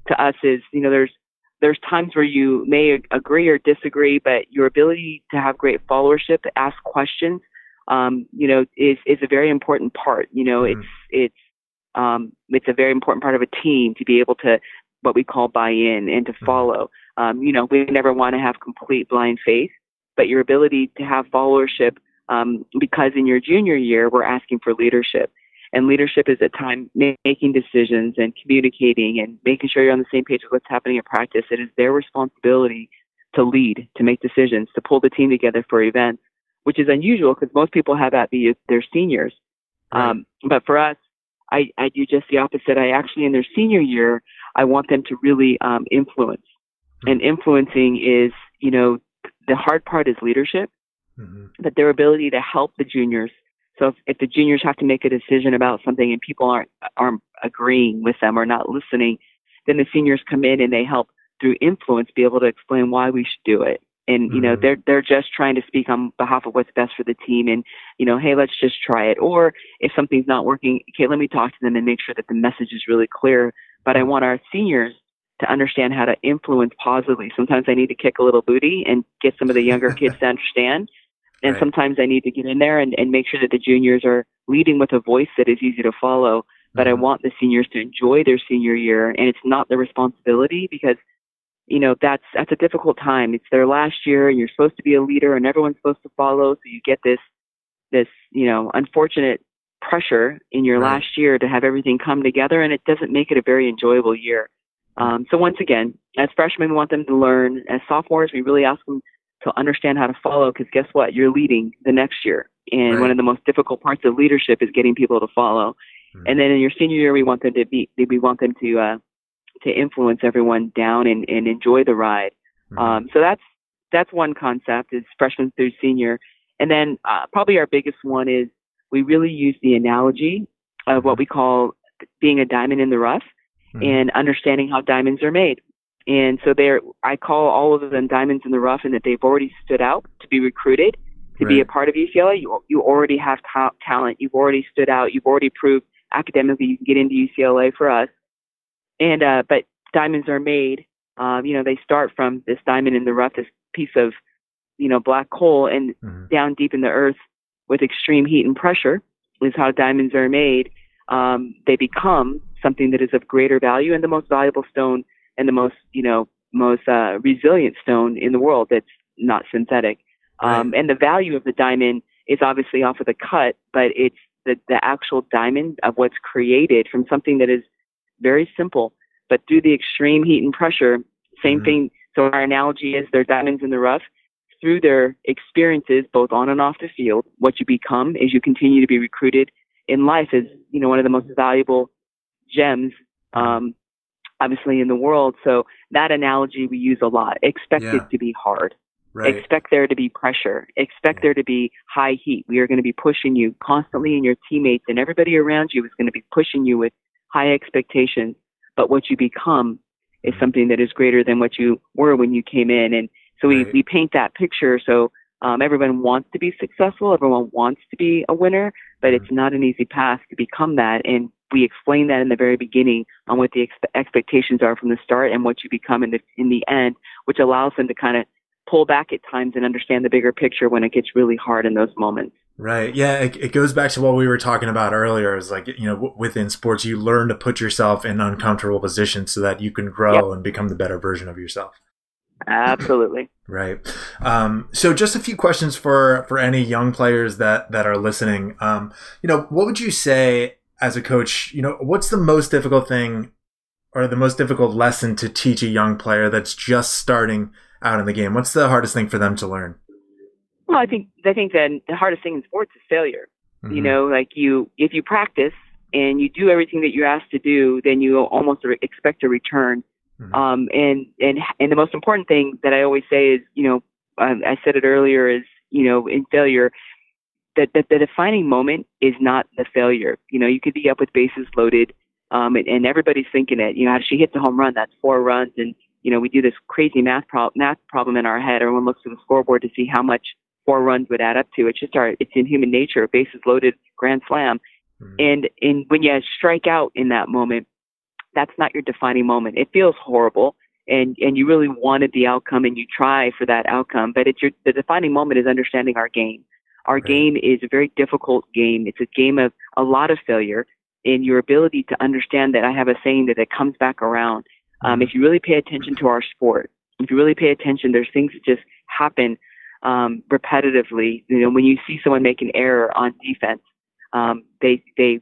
to us is, you know, there's there's times where you may agree or disagree, but your ability to have great followership, ask questions, um, you know, is is a very important part. You know, mm-hmm. it's it's um, it's a very important part of a team to be able to what we call buy in and to mm-hmm. follow. Um, you know, we never want to have complete blind faith, but your ability to have followership um, because in your junior year we're asking for leadership. And leadership is a time making decisions and communicating and making sure you're on the same page with what's happening in practice. It is their responsibility to lead, to make decisions, to pull the team together for events, which is unusual because most people have that be their seniors. Right. Um, but for us, I, I do just the opposite. I actually, in their senior year, I want them to really um, influence. Mm-hmm. And influencing is, you know, the hard part is leadership, mm-hmm. but their ability to help the juniors. So if, if the juniors have to make a decision about something and people aren't aren't agreeing with them or not listening, then the seniors come in and they help through influence be able to explain why we should do it. And you know mm-hmm. they're they're just trying to speak on behalf of what's best for the team and you know hey let's just try it. Or if something's not working okay let me talk to them and make sure that the message is really clear. But i want our seniors to understand how to influence positively. Sometimes i need to kick a little booty and get some of the younger [LAUGHS] kids to understand and right. sometimes i need to get in there and, and make sure that the juniors are leading with a voice that is easy to follow but mm-hmm. i want the seniors to enjoy their senior year and it's not their responsibility because you know that's that's a difficult time it's their last year and you're supposed to be a leader and everyone's supposed to follow so you get this this you know unfortunate pressure in your right. last year to have everything come together and it doesn't make it a very enjoyable year um, so once again as freshmen we want them to learn as sophomores we really ask them to understand how to follow because guess what you're leading the next year and right. one of the most difficult parts of leadership is getting people to follow mm-hmm. and then in your senior year we want them to be we want them to uh, to influence everyone down and, and enjoy the ride. Mm-hmm. Um, so that's that's one concept is freshman through senior, and then uh, probably our biggest one is we really use the analogy of what we call being a diamond in the rough mm-hmm. and understanding how diamonds are made. And so there, I call all of them diamonds in the rough, and that they've already stood out to be recruited to right. be a part of UCLA. You you already have ta- talent. You've already stood out. You've already proved academically you can get into UCLA for us. And uh, but diamonds are made. Um, you know, they start from this diamond in the rough, this piece of you know black coal, and mm-hmm. down deep in the earth with extreme heat and pressure is how diamonds are made. Um, they become something that is of greater value and the most valuable stone and the most you know most uh, resilient stone in the world that's not synthetic. Um, right. And the value of the diamond is obviously off of the cut, but it's the, the actual diamond of what's created from something that is very simple. But through the extreme heat and pressure, same mm-hmm. thing. So our analogy is they're diamonds in the rough. Through their experiences, both on and off the field, what you become as you continue to be recruited in life is, you know, one of the most valuable gems, um, obviously in the world. So that analogy we use a lot. Expect yeah. it to be hard. Right. Expect there to be pressure. Expect yeah. there to be high heat. We are going to be pushing you constantly, and your teammates and everybody around you is going to be pushing you with high expectations, but what you become is mm-hmm. something that is greater than what you were when you came in. And so we, right. we paint that picture. So um, everyone wants to be successful. Everyone wants to be a winner, but mm-hmm. it's not an easy path to become that. And we explain that in the very beginning on what the ex- expectations are from the start and what you become in the in the end, which allows them to kind of pull back at times and understand the bigger picture when it gets really hard in those moments. Right. Yeah. It, it, goes back to what we were talking about earlier. Is like, you know, within sports, you learn to put yourself in uncomfortable positions so that you can grow yep. and become the better version of yourself. Absolutely. [CLEARS THROAT] right. Um, so just a few questions for, for any young players that, that are listening. Um, you know, what would you say as a coach, you know, what's the most difficult thing or the most difficult lesson to teach a young player that's just starting out in the game? What's the hardest thing for them to learn? Well, I think I think that the hardest thing in sports is failure. Mm-hmm. You know, like you if you practice and you do everything that you're asked to do, then you almost expect a return. Mm-hmm. Um, and and and the most important thing that I always say is, you know, um, I said it earlier, is you know, in failure, that, that the defining moment is not the failure. You know, you could be up with bases loaded, um, and, and everybody's thinking it. You know, she hits a home run, that's four runs, and you know, we do this crazy math, pro- math problem in our head. Everyone looks at the scoreboard to see how much four runs would add up to. It's just our, it's in human nature, bases loaded, grand slam. Mm-hmm. And, and when you strike out in that moment, that's not your defining moment. It feels horrible and, and you really wanted the outcome and you try for that outcome, but it's your, the defining moment is understanding our game. Our right. game is a very difficult game. It's a game of a lot of failure in your ability to understand that I have a saying that it comes back around. Um, if you really pay attention to our sport, if you really pay attention, there's things that just happen um, repetitively. You know, when you see someone make an error on defense, um, they they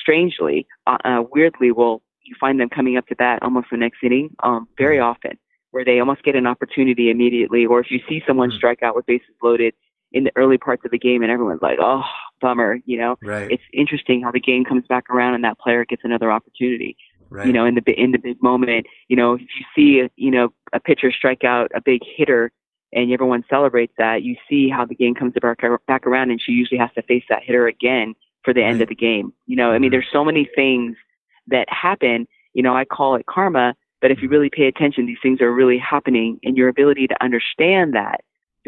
strangely, uh, uh, weirdly, will you find them coming up to bat almost the next inning um, very mm-hmm. often, where they almost get an opportunity immediately. Or if you see someone mm-hmm. strike out with bases loaded in the early parts of the game, and everyone's like, "Oh, bummer," you know. Right. It's interesting how the game comes back around and that player gets another opportunity. Right. You know, in the in the big moment, you know, if you see you know a pitcher strike out a big hitter, and everyone celebrates that, you see how the game comes back back around, and she usually has to face that hitter again for the right. end of the game. You know, I mean, mm-hmm. there's so many things that happen. You know, I call it karma, but if you mm-hmm. really pay attention, these things are really happening, and your ability to understand that that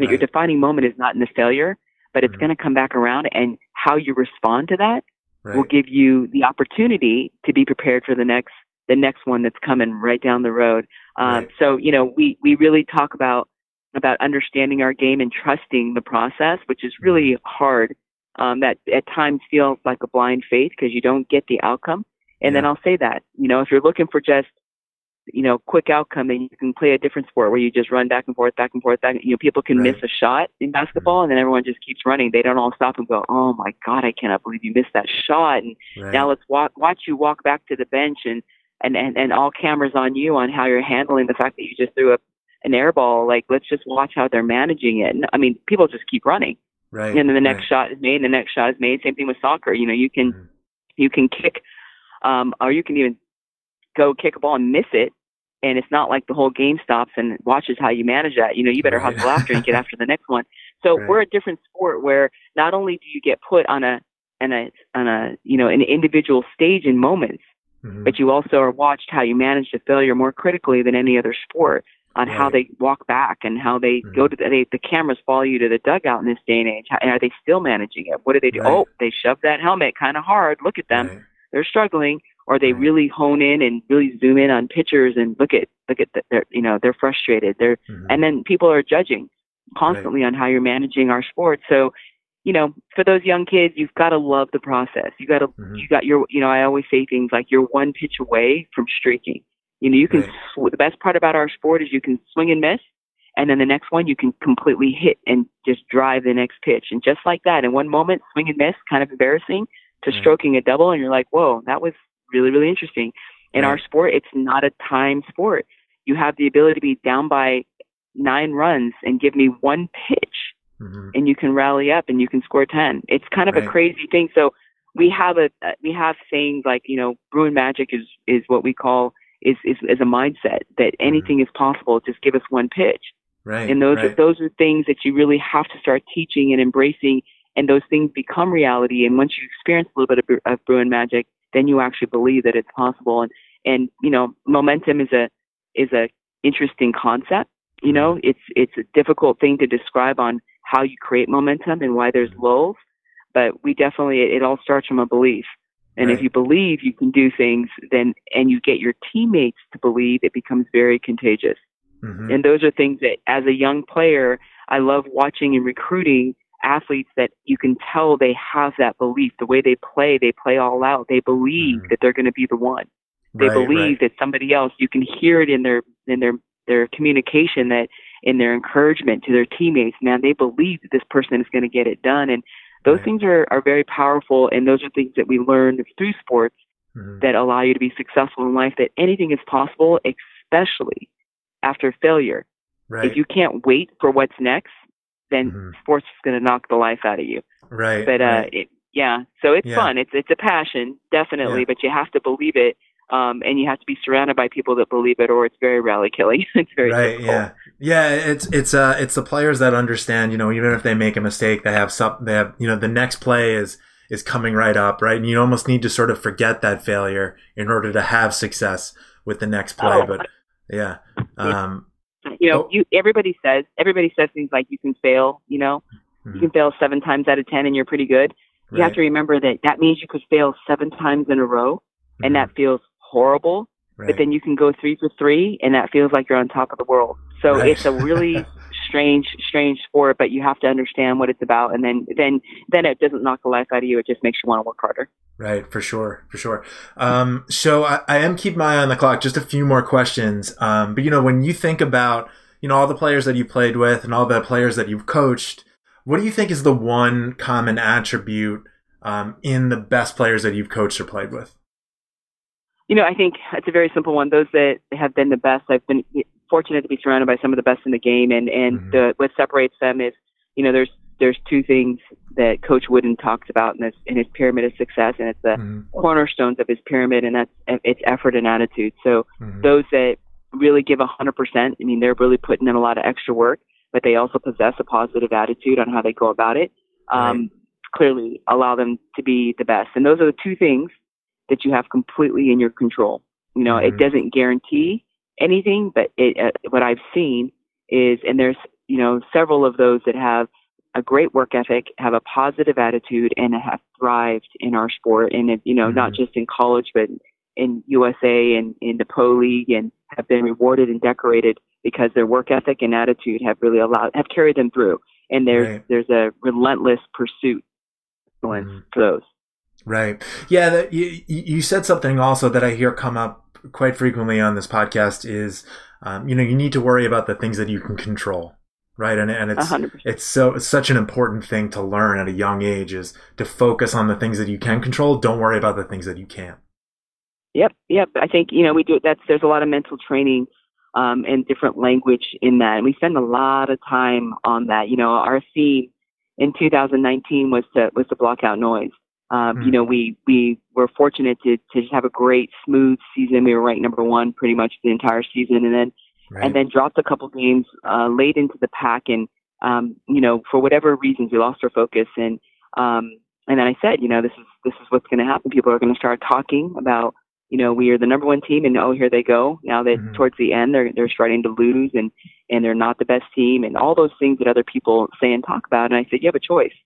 right. your defining moment is not in the failure, but it's mm-hmm. going to come back around, and how you respond to that right. will give you the opportunity to be prepared for the next the next one that's coming right down the road. Um, right. So you know, we we really talk about about understanding our game and trusting the process, which is really mm-hmm. hard. Um, that at times feels like a blind faith because you don't get the outcome. And yeah. then I'll say that, you know, if you're looking for just, you know, quick outcome, then you can play a different sport where you just run back and forth, back and forth, back. You know, people can right. miss a shot in basketball, and then everyone just keeps running. They don't all stop and go, "Oh my God, I cannot believe you missed that shot!" And right. now let's walk, watch you walk back to the bench and and, and, and all cameras on you on how you're handling the fact that you just threw up an air ball. Like, let's just watch how they're managing it. And, I mean, people just keep running. Right. And then the next right. shot is made, and the next shot is made. Same thing with soccer. You know, you can, mm-hmm. you can kick, um, or you can even go kick a ball and miss it. And it's not like the whole game stops and watches how you manage that. You know, you better right. hustle after and get after the next one. So right. we're a different sport where not only do you get put on a, on a, on a, you know, an individual stage in moments, mm-hmm. but you also are watched how you manage the failure more critically than any other sport on right. how they walk back and how they mm-hmm. go to the, they, the cameras follow you to the dugout in this day and age. How, and are they still managing it? What do they do? Right. Oh, they shove that helmet kind of hard. Look at them. Right. They're struggling. Or they really hone in and really zoom in on pitchers and look at look at the, they're you know they're frustrated. They're mm-hmm. and then people are judging constantly on how you're managing our sport. So you know, for those young kids, you've got to love the process. You got to, mm-hmm. you got your, you know, I always say things like you're one pitch away from streaking. You know, you can, right. sw- the best part about our sport is you can swing and miss. And then the next one, you can completely hit and just drive the next pitch. And just like that, in one moment, swing and miss, kind of embarrassing, to right. stroking a double. And you're like, whoa, that was really, really interesting. In right. our sport, it's not a time sport. You have the ability to be down by nine runs and give me one pitch mm-hmm. and you can rally up and you can score 10. It's kind of right. a crazy thing. So we have a, we have sayings like, you know, Bruin magic is, is what we call, is, is, is a mindset that mm-hmm. anything is possible. Just give us one pitch. Right. And those right. are, those are things that you really have to start teaching and embracing. And those things become reality. And once you experience a little bit of, of Bruin magic, then you actually believe that it's possible. And, and, you know, momentum is a, is a interesting concept. You know, it's, it's a difficult thing to describe on how you create momentum and why there's lulls. But we definitely, it, it all starts from a belief. And right. if you believe you can do things, then, and you get your teammates to believe, it becomes very contagious. Mm-hmm. And those are things that as a young player, I love watching and recruiting athletes that you can tell they have that belief. The way they play, they play all out. They believe mm-hmm. that they're going to be the one. They right, believe right. that somebody else, you can hear it in their, in their, their communication that in their encouragement to their teammates, man, they believe that this person is going to get it done. And those right. things are, are very powerful. And those are things that we learn through sports mm-hmm. that allow you to be successful in life, that anything is possible, especially after failure. Right. If you can't wait for what's next, then mm-hmm. sports is going to knock the life out of you. Right. But, uh, right. It, Yeah. So it's Yeah. fun. It's it's a passion, definitely, Yeah. but you have to believe it. Um, and you have to be surrounded by people that believe it, or it's very rally killing. [LAUGHS] it's very right difficult. yeah yeah it's it's uh it's the players that understand you know even if they make a mistake they have some they have you know the next play is is coming right up right and you almost need to sort of forget that failure in order to have success with the next play Oh. but yeah um You know, Oh. you everybody says everybody says things like you can fail. You know, you mhm, can fail seven times out of ten, and you're pretty good. You have to remember that that means you could fail seven times in a row, mhm, and that feels horrible. right, But then you can go three for three, and that feels like you're on top of the world. So right. it's a really [LAUGHS] strange, strange sport. But you have to understand what it's about, and then then then it doesn't knock the life out of you. It just makes you want to work harder. Right, for sure, for sure. Um, so I, I am keeping my eye on the clock. Just a few more questions. Um, but you know, when you think about you know all the players that you played with and all the players that you've coached, what do you think is the one common attribute um, in the best players that you've coached or played with? You know, I think it's a very simple one. Those that have been the best, I've been fortunate to be surrounded by some of the best in the game, and and Mhm. the, what separates them is, you know, there's there's two things that Coach Wooden talks about in this in his pyramid of success, and it's the Mhm, cornerstones of his pyramid, and that's it's effort and attitude. So mhm, those that really give a hundred percent, I mean, they're really putting in a lot of extra work, but they also possess a positive attitude on how they go about it. Um, Clearly, allow them to be the best, and those are the two things that you have completely in your control. You know, Mhm. it doesn't guarantee anything, but it, uh, what I've seen is, and there's you know several of those that have a great work ethic, have a positive attitude, and have thrived in our sport, and you know, not Mhm. just in college, but in USA and in the pro league, and have been rewarded and decorated because their work ethic and attitude have really allowed have carried them through. And there's Right. there's a relentless pursuit Mhm. for those. Right. Yeah. That, you you said something also that I hear come up quite frequently on this podcast is, um, you know, you need to worry about the things that you can control. Right. And, and it's, hundred percent. it's so it's such an important thing to learn at a young age is to focus on the things that you can control. Don't worry about the things that you can't. Yep, yep. I think you know we do. That's there's a lot of mental training um, and different language in that, and we spend a lot of time on that. You know, our theme in 2019 was to was to block out noise. Um, Hmm. You know, we we were fortunate to to just have a great smooth season. We were ranked number one pretty much the entire season, and then Right. and then dropped a couple games uh, late into the pack, and um, you know, for whatever reasons, we lost our focus, and um, and then I said, you know, this is this is what's going to happen. People are going to start talking about, you know, we are the number one team, and oh, here they go. Now that Mhm. towards the end, they're they're starting to lose, and and they're not the best team, and all those things that other people say and talk about. And I said, you have a choice.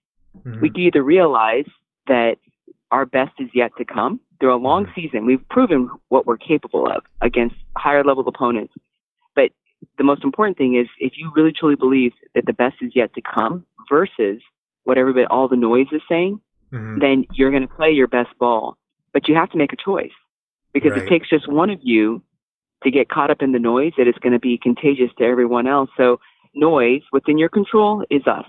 Mhm. We can either realize that our best is yet to come. Through a long season, we've proven what we're capable of against higher level opponents. But the most important thing is if you really truly believe that the best is yet to come versus what everybody, all the noise is saying, Mhm. then you're going to play your best ball. But you have to make a choice because Right. it takes just one of you to get caught up in the noise that is going to be contagious to everyone else. So noise within your control is us.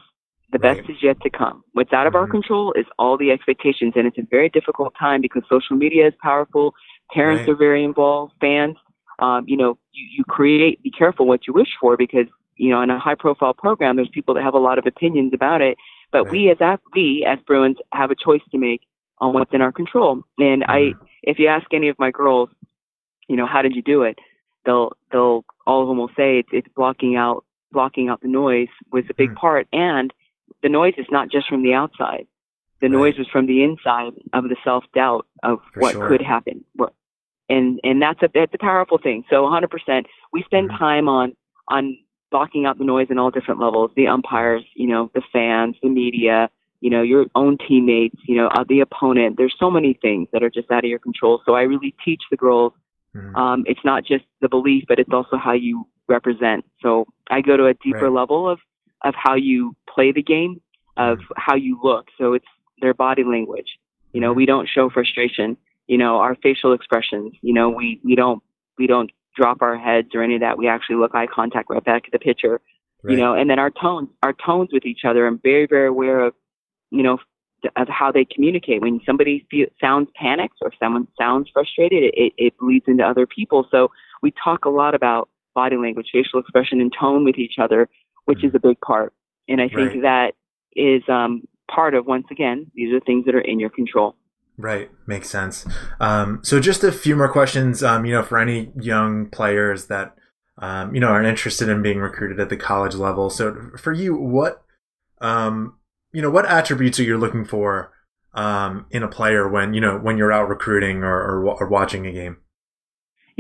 The best Right. is yet to come. What's out of our Mhm. control is all the expectations, and it's a very difficult time because social media is powerful. Parents Right. are very involved. Fans, um, you know, you, you create. Be careful what you wish for because you know, in a high-profile program, there's people that have a lot of opinions about it. But Right. we, as we as Bruins, have a choice to make on what's in our control. And I, Mhm. if you ask any of my girls, you know, how did you do it? They'll, they'll, all of them will say it's, it's blocking out, blocking out the noise was a big Hmm. part. And the noise is not just from the outside. The Right. noise was from the inside of the self doubt of For what sure. could happen. And and that's a that's a powerful thing. So 100%, we spend Mhm. time on on blocking out the noise in all different levels. The umpires, you know, the fans, the media, you know, your own teammates, you know, uh, the opponent. There's so many things that are just out of your control. So I really teach the girls. Mhm. Um, it's not just the belief, but it's also how you represent. So I go to a deeper Right. level of of how you play the game, of Mhm. how you look. So it's their body language. You know, we don't show frustration. You know, our facial expressions. You know, we we don't we don't drop our heads or any of that. We actually look eye contact right back at the pitcher. Right. You know, and then our tones, our tones with each other. I'm very very aware of, you know, of how they communicate. When somebody feel, sounds panicked or someone sounds frustrated, it, it bleeds into other people. So we talk a lot about body language, facial expression, and tone with each other, which is a big part. And I think Right. that is um, part of once again these are things that are in your control. Right, makes sense. Um, so just a few more questions. Um, you know, for any young players that um, you know are interested in being recruited at the college level. So for you, what um, you know, what attributes are you looking for um, in a player when you know when you're out recruiting or, or, or watching a game?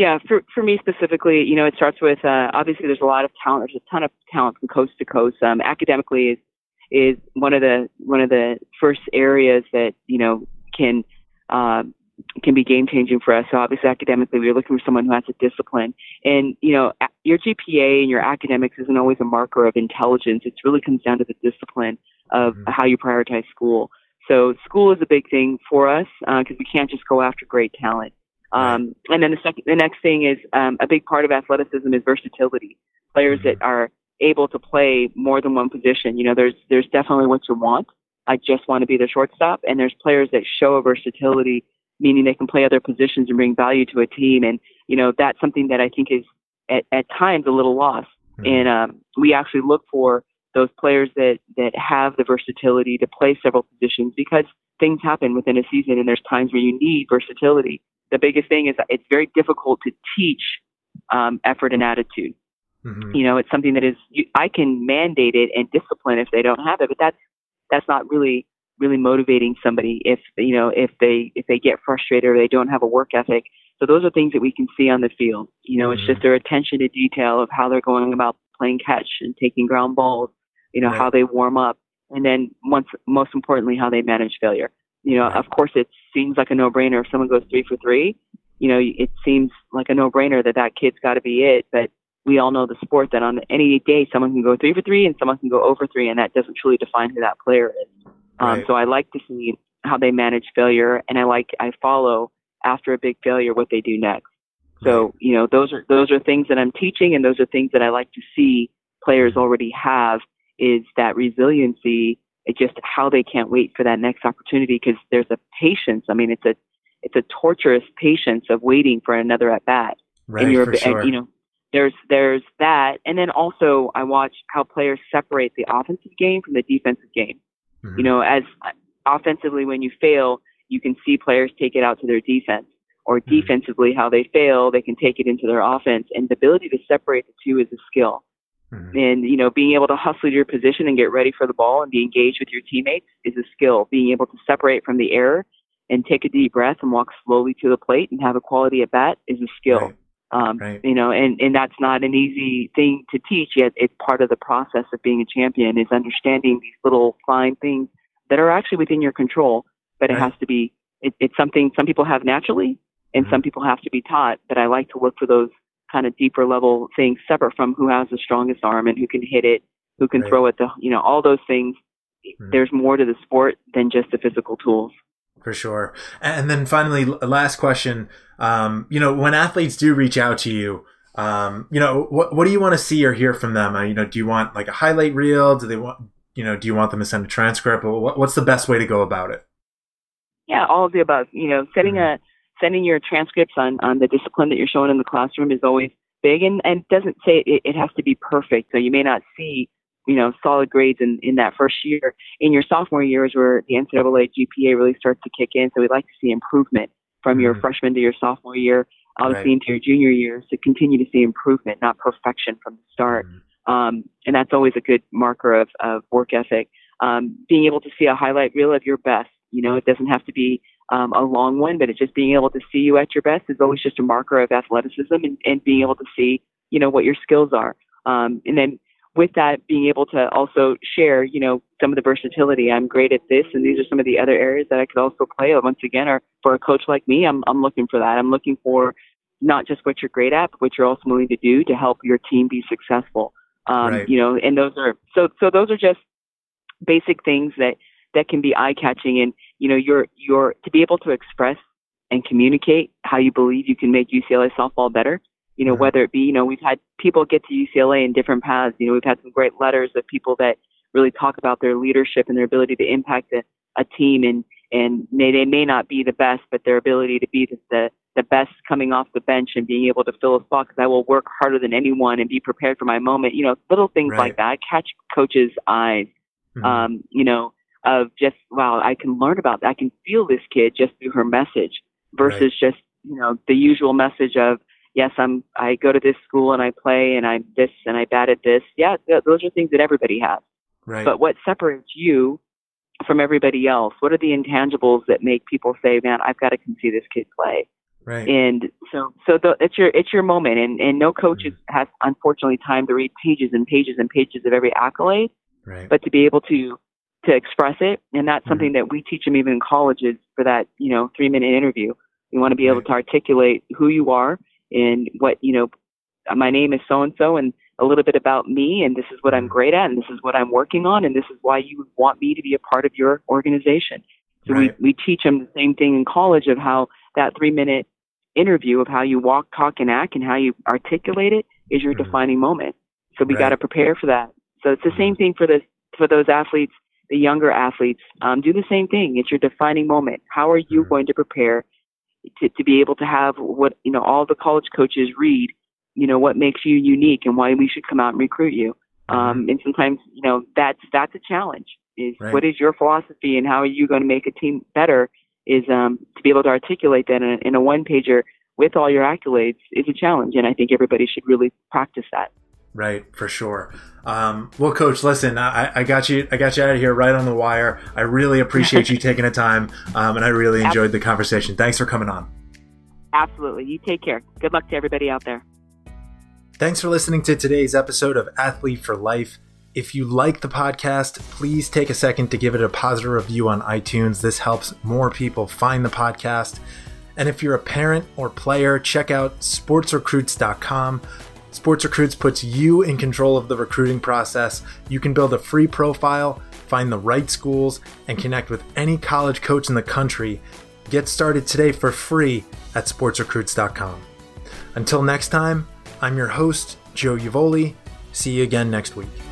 Yeah, for for me specifically, you know, it starts with uh, obviously there's a lot of talent. There's a ton of talent from coast to coast. Um, academically is is one of the one of the first areas that you know can uh, can be game changing for us. So obviously academically, we're looking for someone who has a discipline. And you know, your GPA and your academics isn't always a marker of intelligence. It really comes down to the discipline of mm-hmm. how you prioritize school. So school is a big thing for us because uh, we can't just go after great talent. Um, and then the second, the next thing is um, a big part of athleticism is versatility. Players mm-hmm. that are able to play more than one position. You know, there's there's definitely what you want. I just want to be the shortstop, and there's players that show a versatility, meaning they can play other positions and bring value to a team. And you know, that's something that I think is at, at times a little lost. Mm-hmm. And um, we actually look for those players that that have the versatility to play several positions because things happen within a season, and there's times where you need versatility the biggest thing is it's very difficult to teach um, effort and attitude. Mm-hmm. You know, it's something that is you, I can mandate it and discipline if they don't have it, but that's that's not really really motivating somebody if you know if they if they get frustrated or they don't have a work ethic. So those are things that we can see on the field. You know, mm-hmm. it's just their attention to detail of how they're going about playing catch and taking ground balls. You know, right. how they warm up, and then once most importantly, how they manage failure. You know, of course, it seems like a no-brainer if someone goes three for three. You know, it seems like a no-brainer that that kid's got to be it. But we all know the sport that on any day someone can go three for three and someone can go over three, and that doesn't truly define who that player is. Um, right. So I like to see how they manage failure, and I like I follow after a big failure what they do next. So you know, those are those are things that I'm teaching, and those are things that I like to see players already have is that resiliency it's just how they can't wait for that next opportunity because there's a patience. I mean, it's a it's a torturous patience of waiting for another at bat. Right, and you're, for sure. And, you know, there's there's that, and then also I watch how players separate the offensive game from the defensive game. Mm-hmm. You know, as offensively when you fail, you can see players take it out to their defense, or mm-hmm. defensively how they fail, they can take it into their offense, and the ability to separate the two is a skill. Mm-hmm. And, you know, being able to hustle to your position and get ready for the ball and be engaged with your teammates is a skill. Being able to separate from the error and take a deep breath and walk slowly to the plate and have a quality at bat is a skill. Right. Um, right. you know, and, and that's not an easy thing to teach yet. It's part of the process of being a champion is understanding these little fine things that are actually within your control, but right. it has to be, it, it's something some people have naturally and mm-hmm. some people have to be taught, but I like to look for those kind of deeper level things separate from who has the strongest arm and who can hit it, who can right. throw it, the you know all those things. Mm-hmm. There's more to the sport than just the physical tools. For sure. And then finally, last question. Um, you know, when athletes do reach out to you, um, you know, what what do you want to see or hear from them? Uh, you know, do you want like a highlight reel? Do they want you know, do you want them to send a transcript? What, what's the best way to go about it? Yeah, all of the above. You know, setting mm-hmm. a sending your transcripts on, on the discipline that you're showing in the classroom is always big and, and doesn't say it, it has to be perfect. So you may not see, you know, solid grades in, in that first year. In your sophomore years where the NCAA GPA really starts to kick in. So we'd like to see improvement from mm-hmm. your freshman to your sophomore year, obviously right. into your junior years to continue to see improvement, not perfection from the start. Mm-hmm. Um, and that's always a good marker of, of work ethic. Um, being able to see a highlight reel of your best. You know, it doesn't have to be um, a long one, but it's just being able to see you at your best is always just a marker of athleticism and, and being able to see, you know, what your skills are. Um, and then with that, being able to also share, you know, some of the versatility. I'm great at this, and these are some of the other areas that I could also play. Once again, or for a coach like me, I'm I'm looking for that. I'm looking for not just what you're great at, but what you're also willing to do to help your team be successful. Um, right. You know, and those are so so those are just basic things that that can be eye catching and you know you're you're to be able to express and communicate how you believe you can make UCLA softball better. You know, mm-hmm. whether it be, you know, we've had people get to UCLA in different paths. You know, we've had some great letters of people that really talk about their leadership and their ability to impact a, a team and and may, they may not be the best, but their ability to be the, the, the best coming off the bench and being able to fill a spot because I will work harder than anyone and be prepared for my moment. You know, little things right. like that catch coaches' eyes. Mm-hmm. Um, you know, of just wow, I can learn about. I can feel this kid just through her message versus right. just you know the usual message of yes, I'm I go to this school and I play and I'm this and I bat at this. Yeah, th- those are things that everybody has. Right. But what separates you from everybody else? What are the intangibles that make people say, "Man, I've got to come see this kid play"? Right. And so, so the, it's your it's your moment, and and no coach mm-hmm. has unfortunately time to read pages and pages and pages of every accolade. Right. But to be able to to express it, and that's mm-hmm. something that we teach them even in colleges for that you know three minute interview. You want to be able to articulate who you are and what you know. My name is so and so, and a little bit about me, and this is what I'm mm-hmm. great at, and this is what I'm working on, and this is why you want me to be a part of your organization. So right. we we teach them the same thing in college of how that three minute interview of how you walk, talk, and act, and how you articulate it is your mm-hmm. defining moment. So we right. got to prepare for that. So it's the same thing for the for those athletes, the younger athletes. Um, do the same thing. It's your defining moment. How are you mm-hmm. going to prepare to, to be able to have what you know all the college coaches read? You know what makes you unique and why we should come out and recruit you. Mm-hmm. Um, and sometimes you know that's that's a challenge. Is right. what is your philosophy and how are you going to make a team better? Is um, to be able to articulate that in a, in a one pager with all your accolades is a challenge, and I think everybody should really practice that. Right, for sure. Um, well, Coach, listen, I, I, got you. I got you out of here right on the wire. I really appreciate you [LAUGHS] taking the time, um, and I really enjoyed Absolutely. the conversation. Thanks for coming on. Absolutely. You take care. Good luck to everybody out there. Thanks for listening to today's episode of Athlete for Life. If you like the podcast, please take a second to give it a positive review on iTunes. This helps more people find the podcast. And if you're a parent or player, check out sportsrecruits.com Sports Recruits puts you in control of the recruiting process. You can build a free profile, find the right schools, and connect with any college coach in the country. Get started today for free at sportsrecruits.com. Until next time, I'm your host, Joe Uvoli. See you again next week.